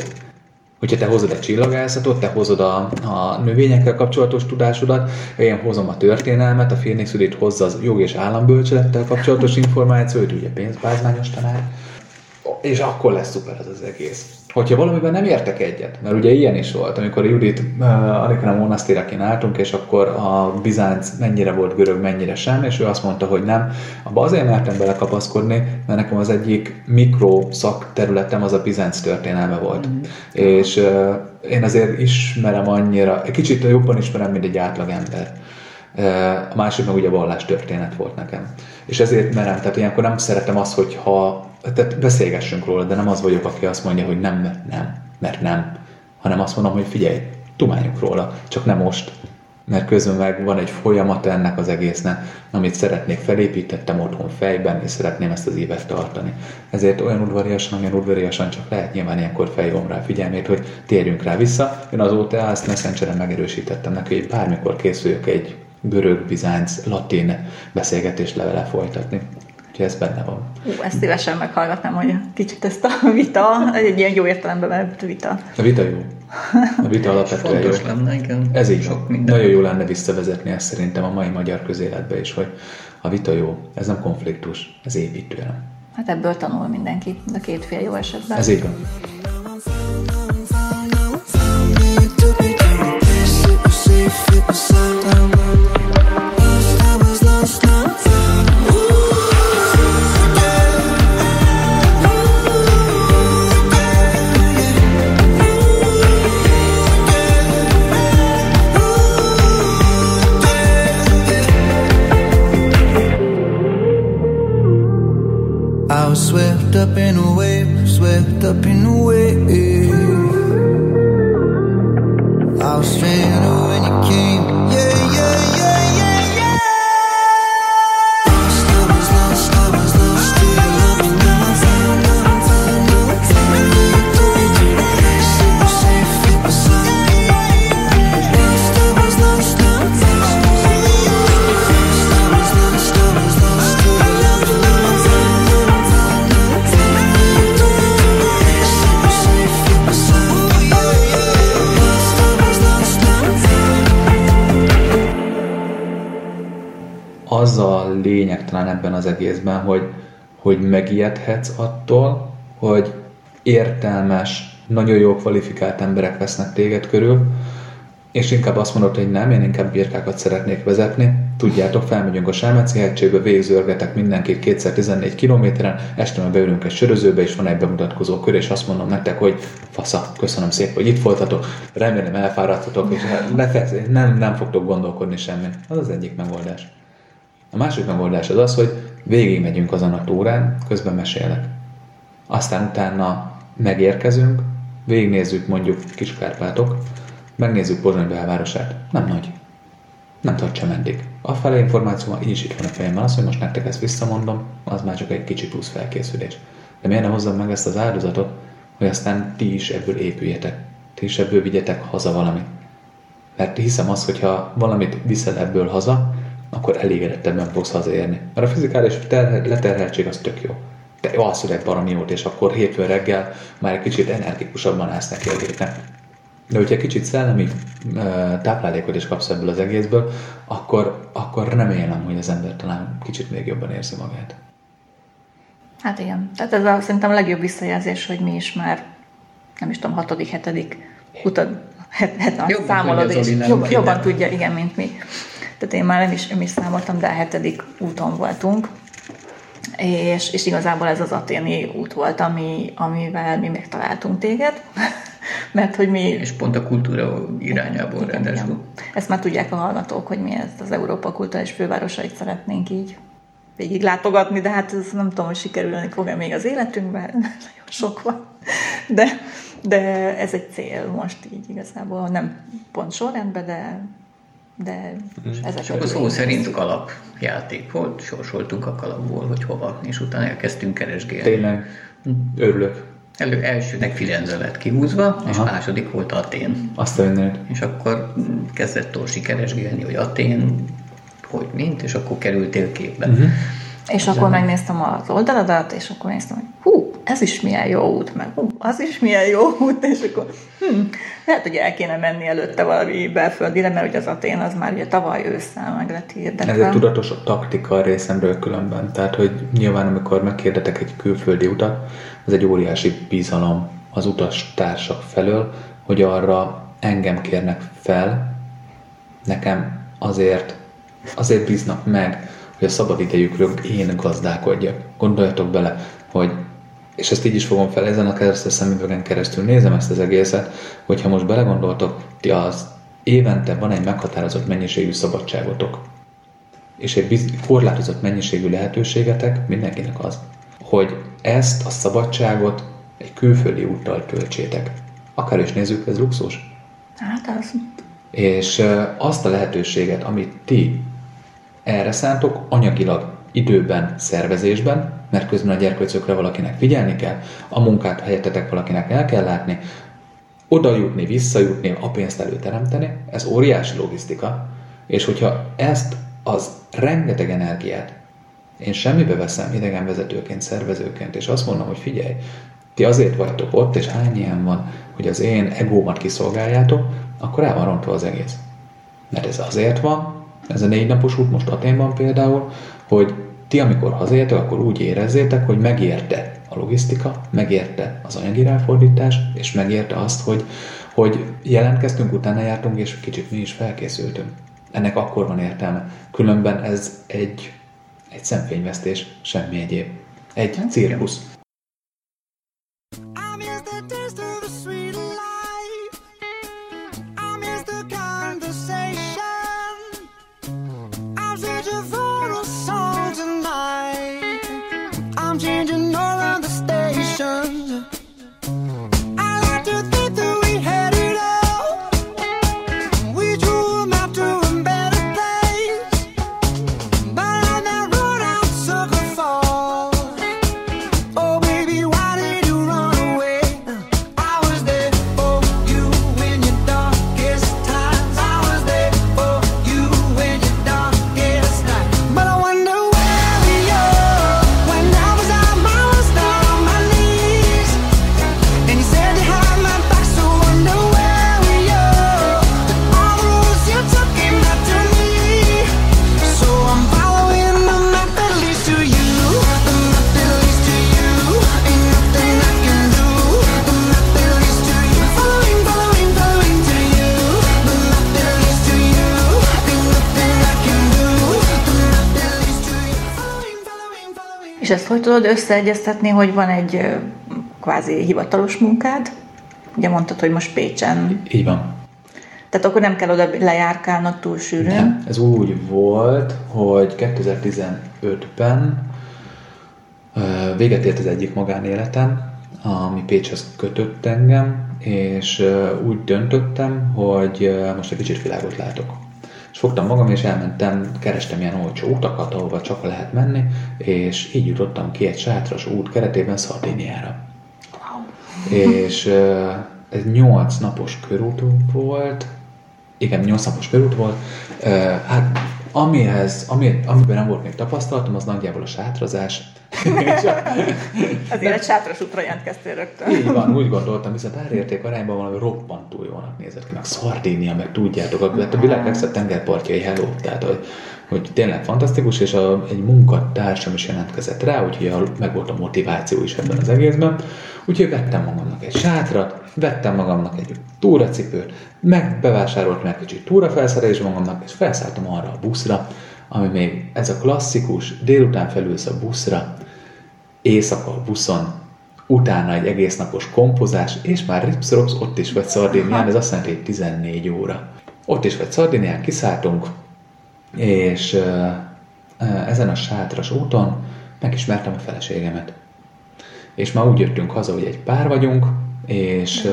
Hogyha te hozod a csillagászatot, te hozod a, a növényekkel kapcsolatos tudásodat, én hozom a történelmet, a Phoenix Judit hozza az jog és állambölcselettel kapcsolatos információt, ugye pénzbázmányos tanár, és akkor lesz szuper ez az egész. Hogyha valamiben nem értek egyet, mert ugye ilyen is volt, amikor Judit uh, Alikana monasztérekin álltunk, és akkor a Bizánc mennyire volt görög, mennyire sem, és ő azt mondta, hogy nem. Abba azért mertem belekapaszkodni, mert nekem az egyik mikro szakterületem az a Bizánc történelme volt. Mm. És uh, én azért ismerem annyira, egy kicsit jobban ismerem, mint egy átlagember. A másik meg ugye vallás történet volt nekem. És ezért merem, tehát ilyenkor nem szeretem azt, hogyha, tehát beszélgessünk róla, de nem az vagyok, aki azt mondja, hogy nem, mert nem, mert nem, hanem azt mondom, hogy figyelj, tumányunk róla, csak nem most, mert közben meg van egy folyamata ennek az egésznek, amit szeretnék felépítettem otthon fejben, és szeretném ezt az évet tartani. Ezért olyan udvariasan, amilyen udvariasan csak lehet, nyilván ilyenkor felhívom rá figyelmét, hogy térjünk rá vissza. Én azóta ezt Messengeren megerősítettem neki, hogy bármikor készüljök egy görög, bizánc, latin beszélgetést levele folytatni. Úgyhogy ez benne van. ú, ezt szívesen meghallgatnám, hogy kicsit ezt a vita, egy ilyen jó értelemben vett vita. A vita jó. A vita *laughs* alapvetően jó. Fontos lenne, igen. Ez így Sok van. minden. Nagyon jó lenne visszavezetni ezt szerintem a mai magyar közéletbe is, hogy a vita jó, ez nem konfliktus, ez építő elem. Hát ebből tanul mindenki, de két fél jó esetben. Ez így van. A place, it was up in a wave. Talán ebben az egészben, hogy, hogy megijedhetsz attól, hogy értelmes, nagyon jó kvalifikált emberek vesznek téged körül, és inkább azt mondod, hogy nem, én inkább birkákat szeretnék vezetni. Tudjátok, felmegyünk a Selmeci hegységbe, végzőrgetek mindenkit 214 kilométeren, este meg beülünk egy sörözőbe, és van egy bemutatkozó kör, és azt mondom nektek, hogy fasza, köszönöm szépen, hogy itt voltatok, remélem elfáradtatok, és ne nem, nem fogtok gondolkodni semmi. Az az egyik megoldás. A másik megoldás az az, hogy végigmegyünk azon a túrán, közben mesélek. Aztán utána megérkezünk, végignézzük mondjuk Kiskárpátok, megnézzük Pozsony belvárosát. Nem nagy. Nem tart sem eddig. A fele információ így is itt van a fejemben. Az, hogy most nektek ezt visszamondom, az már csak egy kicsi plusz felkészülés. De miért nem hozzam meg ezt az áldozatot, hogy aztán ti is ebből épüljetek. Ti is ebből vigyetek haza valamit. Mert hiszem azt, hogyha valamit viszel ebből haza, akkor elégedettebben fogsz hazaérni. Mert a fizikális terhe- leterheltség az tök jó. Te alszol egy baromi jót, és akkor hétfőn reggel már egy kicsit energikusabban állsz neki a hétnek. De hogyha kicsit szellemi táplálékot is kapsz ebből az egészből, akkor, akkor remélem, hogy az ember talán kicsit még jobban érzi magát. Hát igen. Tehát ez a, szerintem a legjobb visszajelzés, hogy mi is már, nem is tudom, hatodik, hetedik utat, het, het, Jobban számolod, és jobban de- tudja, igen, mint mi. Tehát én már nem is, nem is számoltam, de a hetedik úton voltunk. És, és igazából ez az aténi út volt, ami, amivel mi megtaláltunk téged, *laughs* mert hogy mi... És pont a kultúra irányából igen. Ezt már tudják a hallgatók, hogy mi ezt az Európa kulturális fővárosait szeretnénk így végig látogatni, de hát ez nem tudom, hogy sikerülni fog-e még az életünkben, *laughs* nagyon sok van. De, de ez egy cél most így igazából, nem pont sorrendben, de, de ezek És akkor szó szerint kalapjáték volt, sorsoltunk a kalapból, hogy hova, és utána elkezdtünk keresgélni. Tényleg örülök. Elő, elsőnek Firenze lett kihúzva, és Aha. második volt Atén. Azt a mindenit. És akkor mm, kezdett Torsi keresgélni, hogy Atén, hogy mint, és akkor kerültél képbe. Uh-huh. És akkor megnéztem az oldaladat, és akkor néztem, hogy hú, ez is milyen jó út, meg az is milyen jó út, és akkor hm, lehet, hogy el kéne menni előtte valami belföldire, mert ugye az Atén az már ugye tavaly ősszel meg lett hirdetve. Ez egy tudatos taktika a részemről különben. Tehát, hogy nyilván amikor megkérdetek egy külföldi utat, ez egy óriási bizalom az utas társak felől, hogy arra engem kérnek fel, nekem azért, azért bíznak meg, hogy a szabad idejükről én gazdálkodjak. Gondoljatok bele, hogy és ezt így is fogom fel, ezen a keresztes szemüvegen keresztül nézem ezt az egészet, hogyha most belegondoltok, ti az évente van egy meghatározott mennyiségű szabadságotok, és egy biz- korlátozott mennyiségű lehetőségetek mindenkinek az, hogy ezt a szabadságot egy külföldi úttal töltsétek. Akár is nézzük, ez luxus. Hát az. És azt a lehetőséget, amit ti erre szántok, anyagilag, időben, szervezésben, mert közben a gyerkőcökre valakinek figyelni kell, a munkát helyettetek valakinek el kell látni, oda jutni, visszajutni, a pénzt előteremteni, ez óriási logisztika, és hogyha ezt az rengeteg energiát én semmibe veszem idegenvezetőként, szervezőként, és azt mondom, hogy figyelj, ti azért vagytok ott, és hány ilyen van, hogy az én egómat kiszolgáljátok, akkor el van rontva az egész. Mert ez azért van, ez a négy napos út most Aténban például, hogy ti amikor hazaértek, akkor úgy érezzétek, hogy megérte a logisztika, megérte az anyagi ráfordítás, és megérte azt, hogy, hogy jelentkeztünk, utána jártunk, és kicsit mi is felkészültünk. Ennek akkor van értelme. Különben ez egy, egy szemfényvesztés, semmi egyéb. Egy cirkusz. És ezt hogy tudod összeegyeztetni, hogy van egy kvázi hivatalos munkád? Ugye mondtad, hogy most Pécsen. Így van. Tehát akkor nem kell oda lejárkálnod túl sűrűn. Nem, ez úgy volt, hogy 2015-ben ö, véget ért az egyik magánéletem, ami Pécshez kötött engem, és úgy döntöttem, hogy most egy kicsit világot látok. És fogtam magam, és elmentem, kerestem ilyen olcsó utakat, ahova csak lehet menni, és így jutottam ki egy sátras út keretében Szardéniára. És ö, ez 8 napos körút volt, igen, 8 napos körút volt. Hát amihez, ami, amiben nem volt még tapasztalatom, az nagyjából a sátrazás. És a- Ezért egy sátras útra jelentkeztél rögtön. így van, úgy gondoltam, viszont árérték arányban valami roppantú jónak nézett ki, meg Szardénia, meg tudjátok, a, hát a világ legszebb tengerpartjai hello, tehát hogy, hogy tényleg fantasztikus, és a, egy munkatársam is jelentkezett rá, úgyhogy a, meg volt a motiváció is ebben az egészben. Úgyhogy vettem magamnak egy sátrat, vettem magamnak egy túracipőt, meg bevásároltam egy kicsit túrafelszerelés magamnak, és felszálltam arra a buszra, ami még ez a klasszikus, délután felülsz a buszra, éjszaka a buszon, utána egy egész napos kompozás, és már ripsrops ott is vagy Szardénián, ez azt jelenti, hogy 14 óra. Ott is vagy Szardénián, kiszálltunk, és ezen a sátras úton megismertem a feleségemet. És már úgy jöttünk haza, hogy egy pár vagyunk, és,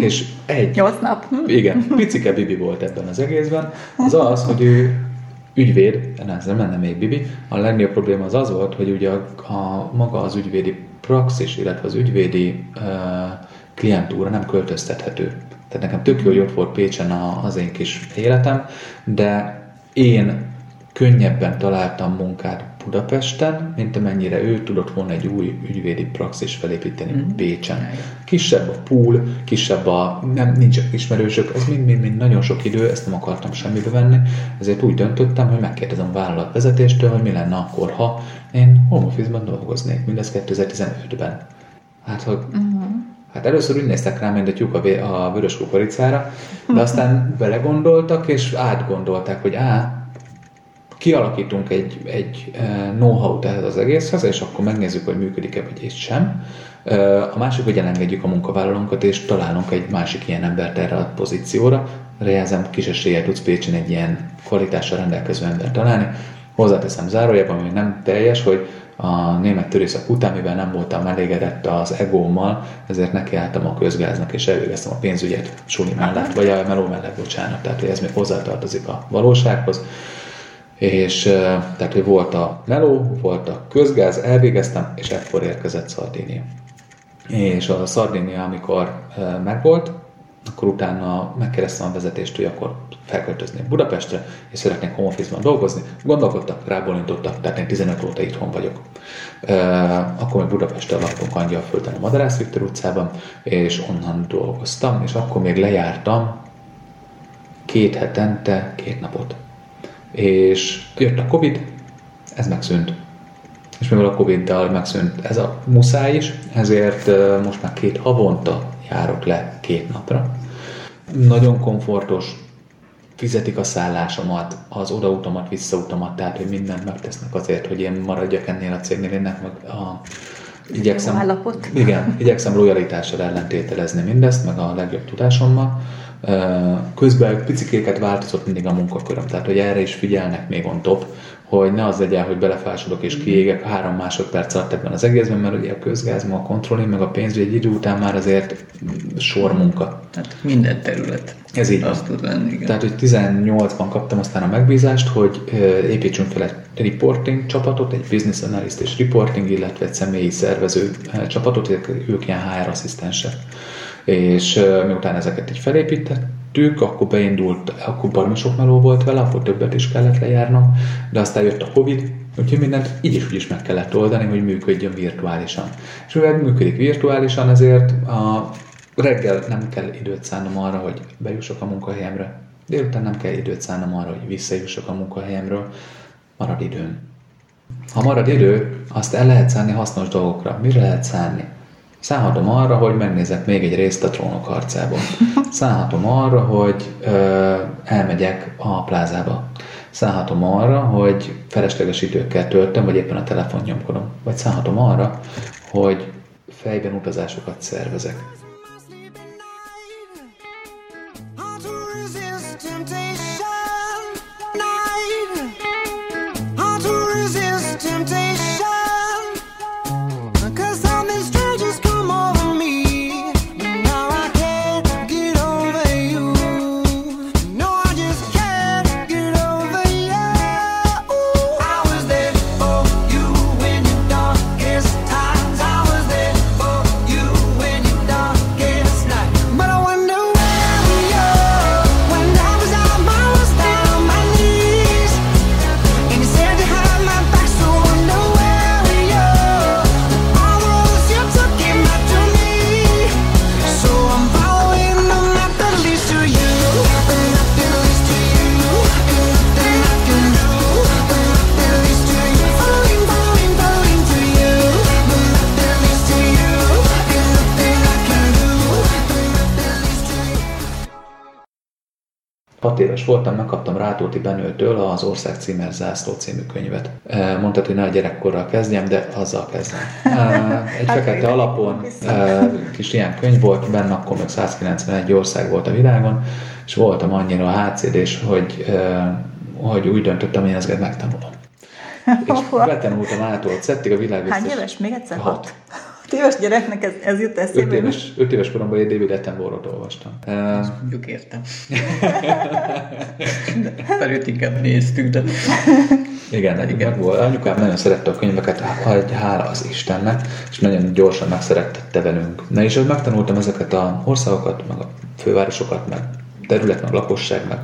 és egy Nyolc nap. Igen, picike Bibi volt ebben az egészben. Az az, hogy ő ügyvéd, nem, nem lenne még Bibi, a legnagyobb probléma az az volt, hogy ugye a, a maga az ügyvédi praxis, illetve az ügyvédi uh, klientúra nem költöztethető. Tehát nekem tök jó, hogy ott volt Pécsen a, az én kis életem, de én könnyebben találtam munkát Budapesten, mint amennyire ő tudott volna egy új ügyvédi praxis felépíteni mm. Pécsen. Kisebb a pool, kisebb a, nem, nincsenek ismerősök, ez mind-mind nagyon sok idő, ezt nem akartam semmibe venni, ezért úgy döntöttem, hogy megkérdezem a vállalatvezetéstől, hogy mi lenne akkor, ha én home office-ban dolgoznék, mindez 2015-ben. Hát, hogy Hát először úgy néztek rám, mint a tyúk a, vé- a vörös kukoricára, de aztán belegondoltak, és átgondolták, hogy á, kialakítunk egy, egy eh, know-how-t ehhez az egészhez, és akkor megnézzük, hogy működik-e, vagy és sem. Eh, A másik, hogy elengedjük a munkavállalónkat, és találunk egy másik ilyen embert erre a pozícióra. Rejelzem, kis eséllyel tudsz Pécsen egy ilyen kvalitással rendelkező embert találni. Hozzáteszem zárójában, ami nem teljes, hogy a német törészek után, mivel nem voltam elégedett az egómmal, ezért nekiálltam a közgáznak, és elvégeztem a pénzügyet suli mellett, vagy a meló mellett, bocsánat, tehát hogy ez még hozzátartozik a valósághoz. És eh, tehát, hogy volt a meló, volt a közgáz, elvégeztem, és ekkor érkezett Szardénia. És a Szardénia, amikor megvolt, akkor utána megkérdeztem a vezetést, hogy akkor felköltöznék Budapestre, és szeretnék home office-ban dolgozni. Gondolkodtak, rábólintottak, tehát én 15 óta itthon vagyok. E, akkor még Budapesten laktunk Angyalföldön a Madarász Viktor utcában, és onnan dolgoztam, és akkor még lejártam két hetente, két napot. És jött a Covid, ez megszűnt. És mivel a Covid-dal megszűnt ez a muszáj is, ezért most már két havonta járok le két napra. Nagyon komfortos, fizetik a szállásomat, az odautamat, visszautamat, tehát hogy mindent megtesznek azért, hogy én maradjak ennél a cégnél, ennek meg a igyekszem, állapot. igen, igyekszem lojalitással ellentételezni mindezt, meg a legjobb tudásommal. Közben picikéket változott mindig a munkaköröm, tehát hogy erre is figyelnek még on top, hogy ne az legyen, hogy belefásodok és kiégek három másodperc alatt ebben az egészben, mert ugye a közgáz, ma a kontrolling, meg a pénzügy egy idő után már azért sor munka. Tehát minden terület. Ez így van. Az tud lenni, igen. Tehát, hogy 18-ban kaptam aztán a megbízást, hogy építsünk fel egy reporting csapatot, egy business analyst és reporting, illetve egy személyi szervező csapatot, ők ilyen HR asszisztensek. És miután ezeket így felépítettük, akkor beindult, akkor baromi sok meló volt vele, akkor többet is kellett lejárnom, de aztán jött a Covid, úgyhogy mindent így is úgy is meg kellett oldani, hogy működjön virtuálisan. És mivel működik virtuálisan, ezért a reggel nem kell időt szánnom arra, hogy bejussak a munkahelyemre. Délután nem kell időt szánnom arra, hogy visszajussak a munkahelyemről. Marad időm. Ha marad idő, azt el lehet szánni hasznos dolgokra. Mire lehet szánni? Szánhatom arra, hogy megnézek még egy részt a trónok harcából. *laughs* Szánhatom arra, hogy ö, elmegyek a plázába. Szállhatom arra, hogy felesleges időkkel töltöm, vagy éppen a telefon nyomkodom. Vagy szállhatom arra, hogy fejben utazásokat szervezek. Éves voltam, megkaptam Rátóti Benőtől az Ország címer zászló című könyvet. Mondtad, hogy ne a gyerekkorral kezdjem, de azzal kezdem. *laughs* Egy fekete alapon kis ilyen könyv volt, benne akkor még 191 ország volt a világon, és voltam annyira a HCD-s, hogy, hogy úgy döntöttem, hogy én ezeket megtanulom. *laughs* És betanultam ától szettig a világ Hány éves? Még egyszer? Hat. Hat. Hat éves gyereknek ez, ez jut Öt eszébe. éves, öt éves koromban egy David Attenborough-ot olvastam. Eh, Mondjuk értem. Mert őt inkább néztük, de Igen, nekünk meg volt. Anyukám nagyon szerette a könyveket, há- hála az Istennek, és nagyon gyorsan megszerettette velünk. Na és megtanultam ezeket a országokat, meg a fővárosokat, meg terület, meg lakosság, meg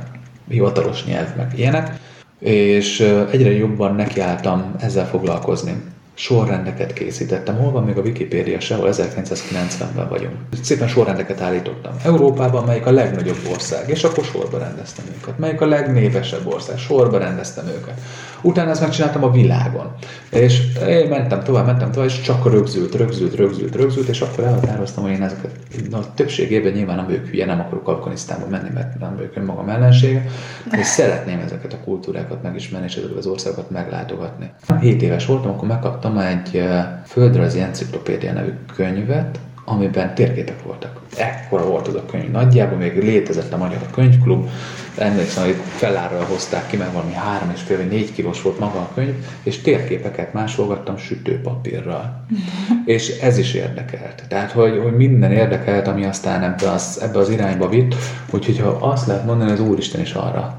hivatalos nyelv, meg ilyenek, és egyre jobban nekiálltam ezzel foglalkozni. Sorrendeket készítettem. Hol van még a Wikipédia sehol? 1990-ben vagyunk. Szépen sorrendeket állítottam. Európában melyik a legnagyobb ország, és akkor sorba rendeztem őket. Melyik a legnépesebb ország, sorba rendeztem őket. Utána ezt megcsináltam a világon. És én mentem tovább, mentem tovább, és csak rögzült, rögzült, rögzült, rögzült, és akkor elhatároztam, hogy én ezeket, a többségében nyilván nem ők hülye, nem akarok Afganisztánba menni, mert nem ők önmagam ellensége, és szeretném ezeket a kultúrákat megismerni, és ezeket az országokat meglátogatni. 7 éves voltam, akkor megkaptam egy eh, földrajzi enciklopédia nevű könyvet, amiben térképek voltak. Ekkora volt az a könyv. Nagyjából még létezett a Magyar Könyvklub. Emlékszem, hogy felárral hozták ki, mert valami három és fél vagy négy kilós volt maga a könyv, és térképeket másolgattam sütőpapírral. *laughs* és ez is érdekelt. Tehát, hogy, hogy minden érdekelt, ami aztán ebbe az, ebbe az irányba vitt. Úgyhogy ha azt lehet mondani, az Úristen is arra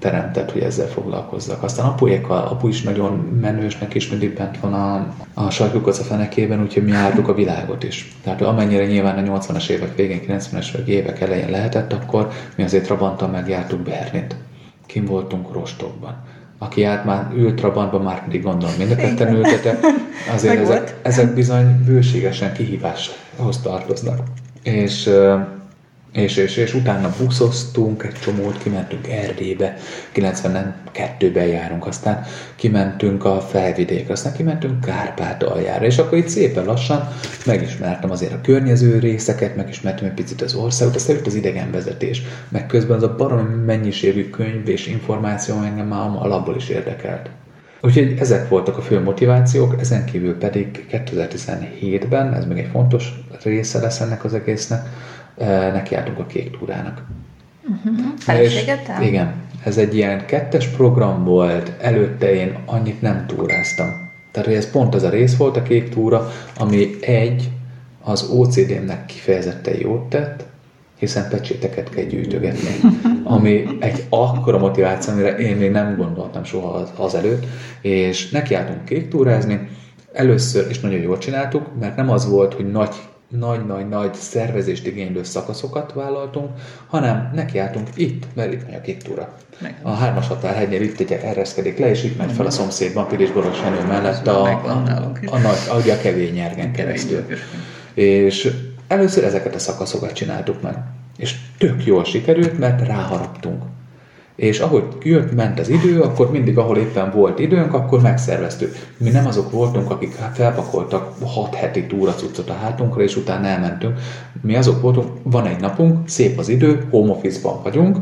teremtett, hogy ezzel foglalkozzak. Aztán apuékkal, apu is nagyon menősnek is mindig bent van a, a sarkukaca fenekében, úgyhogy mi jártuk a világot is. Tehát amennyire nyilván a 80-as évek végén, 90-es évek elején lehetett, akkor mi azért Trabanttal megjártuk Bernit. Kim voltunk Rostokban. Aki járt már ült Trabantban, már pedig gondolom mind a ketten ültetek, azért ezek, ezek bizony bőségesen kihíváshoz tartoznak. És és, és, és utána buszoztunk egy csomót, kimentünk Erdélybe, 92-ben járunk, aztán kimentünk a felvidékre, aztán kimentünk Kárpátaljára, és akkor itt szépen lassan megismertem azért a környező részeket, megismertem egy picit az országot, aztán jött az idegenvezetés, meg közben az a baromi mennyiségű könyv és információ engem már alapból is érdekelt. Úgyhogy ezek voltak a fő motivációk, ezen kívül pedig 2017-ben, ez még egy fontos része lesz ennek az egésznek, nekiálltunk a kék túrának. Feleségeddel? És- Igen. Ez egy ilyen kettes program volt, előtte én annyit nem túráztam. Tehát, ez pont az a rész volt a kék túra, ami egy, az OCD-mnek kifejezetten jót tett, hiszen pecséteket kell gyűjtögetni. Ami egy akkora motiváció, amire én még nem gondoltam soha az, azelőtt, és nekiálltunk kék túrázni, először, és nagyon jól csináltuk, mert nem az volt, hogy nagy nagy-nagy-nagy szervezést igénylő szakaszokat vállaltunk, hanem nekiálltunk itt, mert itt megy a kék túra. A hármas határhegynél itt egy ereszkedik le, és itt megy fel a szomszédban, Pilis Boros Henő mellett a, is. a, nagy, ahogy a kevény nyergen keresztül. És először ezeket a szakaszokat csináltuk meg. És tök jól sikerült, mert ráharaptunk. És ahogy jött, ment az idő, akkor mindig, ahol éppen volt időnk, akkor megszerveztük. Mi nem azok voltunk, akik felpakoltak hat heti túracuccot a hátunkra, és utána elmentünk. Mi azok voltunk, van egy napunk, szép az idő, home office-ban vagyunk,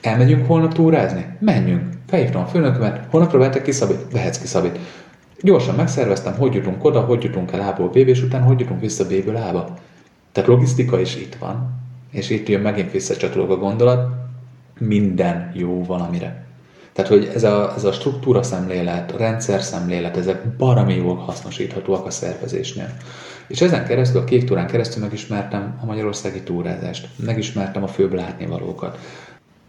Elmegyünk holnap túrázni? Menjünk. Felhívtam a főnökömet, holnapra vehetek ki Szabit? Vehetsz ki Szabit. Gyorsan megszerveztem, hogy jutunk oda, hogy jutunk el A-ból B-be, és utána hogy jutunk vissza B-ből. Tehát logisztika is itt van, és itt jön megint visszacsatolog a gondolat, minden jó valamire. Tehát, hogy ez a, ez a struktúra szemlélet, a rendszer szemlélet, ezek baromi jól hasznosíthatóak a szervezésnél. És ezen keresztül, a kék túrán keresztül megismertem a magyarországi túrázást, megismertem a főbb látnivalókat.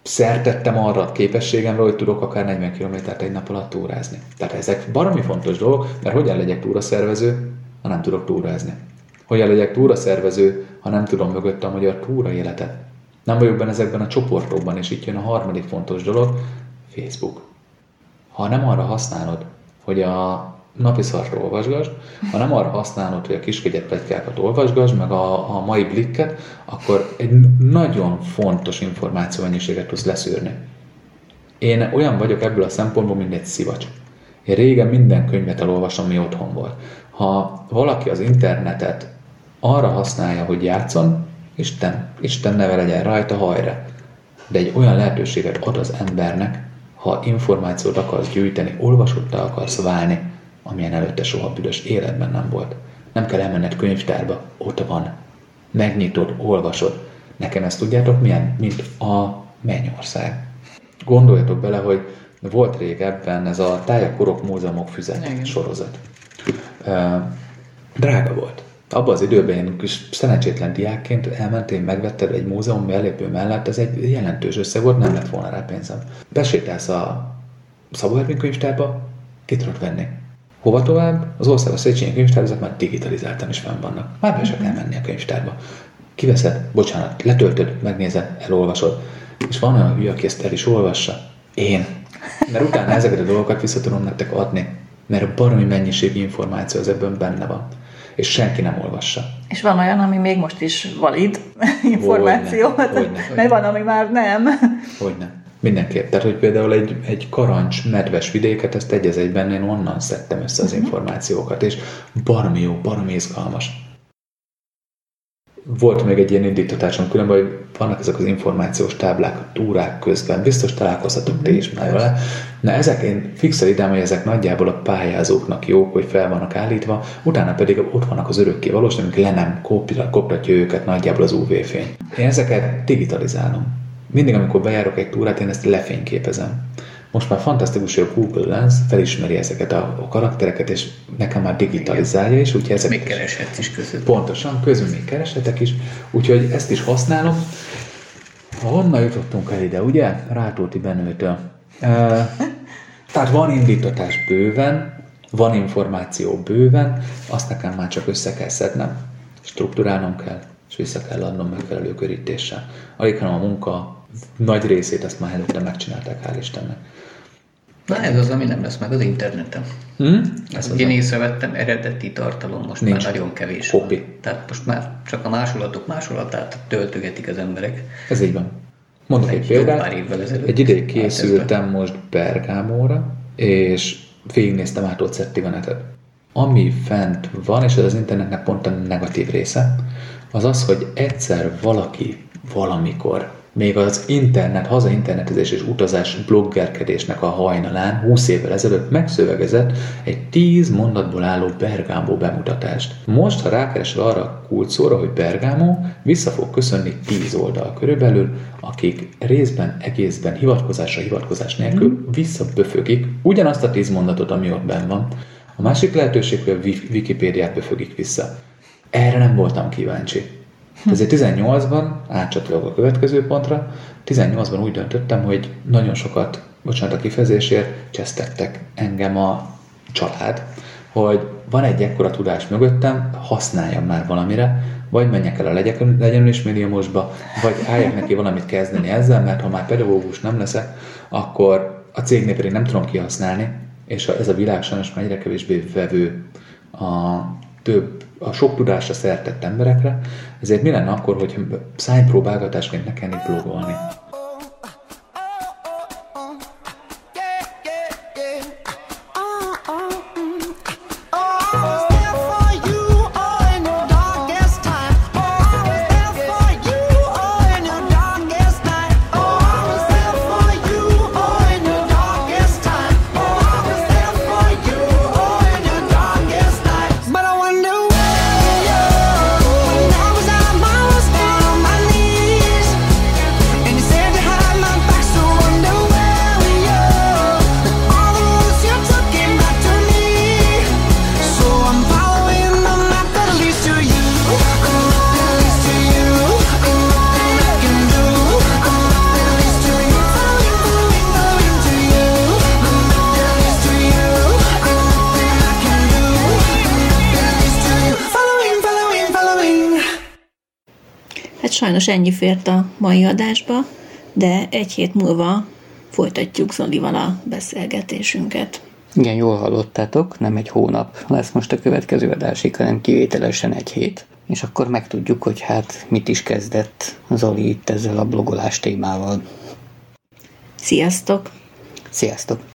Szertettem arra a képességemre, hogy tudok akár 40 kilométert egy nap alatt túrázni. Tehát ezek baromi fontos dolgok, mert hogyan legyek túraszervező, ha nem tudok túrázni. Hogyan legyek túraszervező, ha nem tudom mögött a magyar túra életet. Nem vagyok benne ezekben a csoportokban, és itt jön a harmadik fontos dolog, Facebook. Ha nem arra használod, hogy a napi szart olvasgasd, ha nem arra használod, hogy a kiskegyet plegykákat olvasgasd, meg a, a mai blikket, akkor egy nagyon fontos információmennyiséget tudsz leszűrni. Én olyan vagyok ebből a szempontból, mint egy szivacs. Én régen minden könyvet elolvasom, mi otthon volt. Ha valaki az internetet arra használja, hogy játszon, Isten, Isten neve legyen rajta, hajra. De egy olyan lehetőséget ad az embernek, ha információt akarsz gyűjteni, olvasottá akarsz válni, amilyen előtte soha büdös életben nem volt. Nem kell elmenned könyvtárba, ott van. Megnyitod, olvasod. Nekem ezt tudjátok milyen? Mint a mennyország. Gondoljatok bele, hogy volt régebben ez a Tájakorok Múzeumok Füzet Igen. sorozat. Drága volt. Abban az időben én kis szerencsétlen diákként elmentél, megvetted egy múzeum belépő mellett, ez egy jelentős összeg volt, nem lett volna rá pénzem. Besétálsz a Szabó Ervin könyvtárba, ki tudod venni. Hova tovább? Az országos Széchenyi könyvtár, ezek már digitalizáltan is fenn vannak. Már be se kell menni a könyvtárba. Kiveszed, bocsánat, letöltöd, megnézed, elolvasod. És van olyan hülye, aki ezt el is olvassa. Én. Mert utána ezeket a dolgokat vissza tudom nektek adni. Mert baromi mennyiségű információ az ebben benne van. És senki nem olvassa. És van olyan, ami még most is valid információ, Hogyne, hogyne, mert van, ami már nem. Hogyne. Mindenképp. Tehát, hogy például egy, egy karancs, medves vidéket, ezt egy egyben én onnan szedtem össze az információkat, és baromi jó, baromi izgalmas. Volt még egy ilyen indítatásom különben, hogy vannak ezek az információs táblák túrák közben, biztos találkozhatok ti is már vele. Na ezek, én fixel idám, hogy ezek nagyjából a pályázóknak jók, hogy fel vannak állítva, utána pedig ott vannak az örökké valós, amik le nem koptatja őket nagyjából az UV-fény. Én ezeket digitalizálom. Mindig, amikor bejárok egy túrát, én ezt lefényképezem. Most már fantasztikus, hogy a Google Lens felismeri ezeket a, a karaktereket, és nekem már digitalizálja is, úgyhogy ezek Még kereshetsz is között. Pontosan, közül még keresetek is, úgyhogy ezt is használom. Honnan jutottunk el ide, ugye? Rátóti Benőtől. E, tehát van indítatás bőven, van információ bőven, azt nekem már csak össze kell szednem, strukturálnom kell, és vissza kell adnom megfelelő körítéssel. Alig, hanem a munka nagy részét ezt már előtte megcsinálták, hál' Istennek. Na ez az, ami nem lesz meg az interneten. Hm? Ez az én észrevettem, eredeti tartalom most Nincs. már nagyon kevés van. Copy. Tehát most már csak a másolatok másolatát töltögetik az emberek. Ez így van. Mondok egy, Egy példát. pár évvel ezelőtt. Egy ideig Átezve. készültem most Bergámóra, és végignéztem át ott Szettivanetet. Ami fent van, és ez az internetnek pont a negatív része, az az, hogy egyszer valaki valamikor, még az internet, haza internetezés és utazás bloggerkedésnek a hajnalán 20 évvel ezelőtt megszövegezett egy 10 mondatból álló Bergámó bemutatást. Most, ha rákeresel arra a kulcsszóra, hogy Bergámó, vissza fog köszönni 10 oldal körülbelül, akik részben, egészben, hivatkozásra, hivatkozás nélkül visszaböfögik ugyanazt a 10 mondatot, ami ott benn van. A másik lehetőség, hogy a Wik- Wikipédiát befögik vissza. Erre nem voltam kíváncsi. Ezért 18-ban átcsatolok a következő pontra. 18-ban úgy döntöttem, hogy nagyon sokat, bocsánat a kifejezésért, csesztettek engem a család, hogy van egy ekkora tudás mögöttem, használjam már valamire, vagy menjek el a legyek- legyen is milliómosba, vagy álljak neki valamit kezdeni ezzel, mert ha már pedagógus nem leszek, akkor a cégnél pedig nem tudom kihasználni, és ez a világ sajnos már egyre kevésbé vevő a több, a sok tudásra szertett emberekre, ezért mi lenne akkor, hogy szájpróbálgatásként ne kellene blogolni? Sajnos ennyi fért a mai adásba, de egy hét múlva folytatjuk Zolival a beszélgetésünket. Igen, jól hallottátok, nem egy hónap lesz most a következő adásig, hanem kivételesen egy hét. És akkor megtudjuk, hogy hát mit is kezdett Zoli itt ezzel a blogolás témával. Sziasztok! Sziasztok!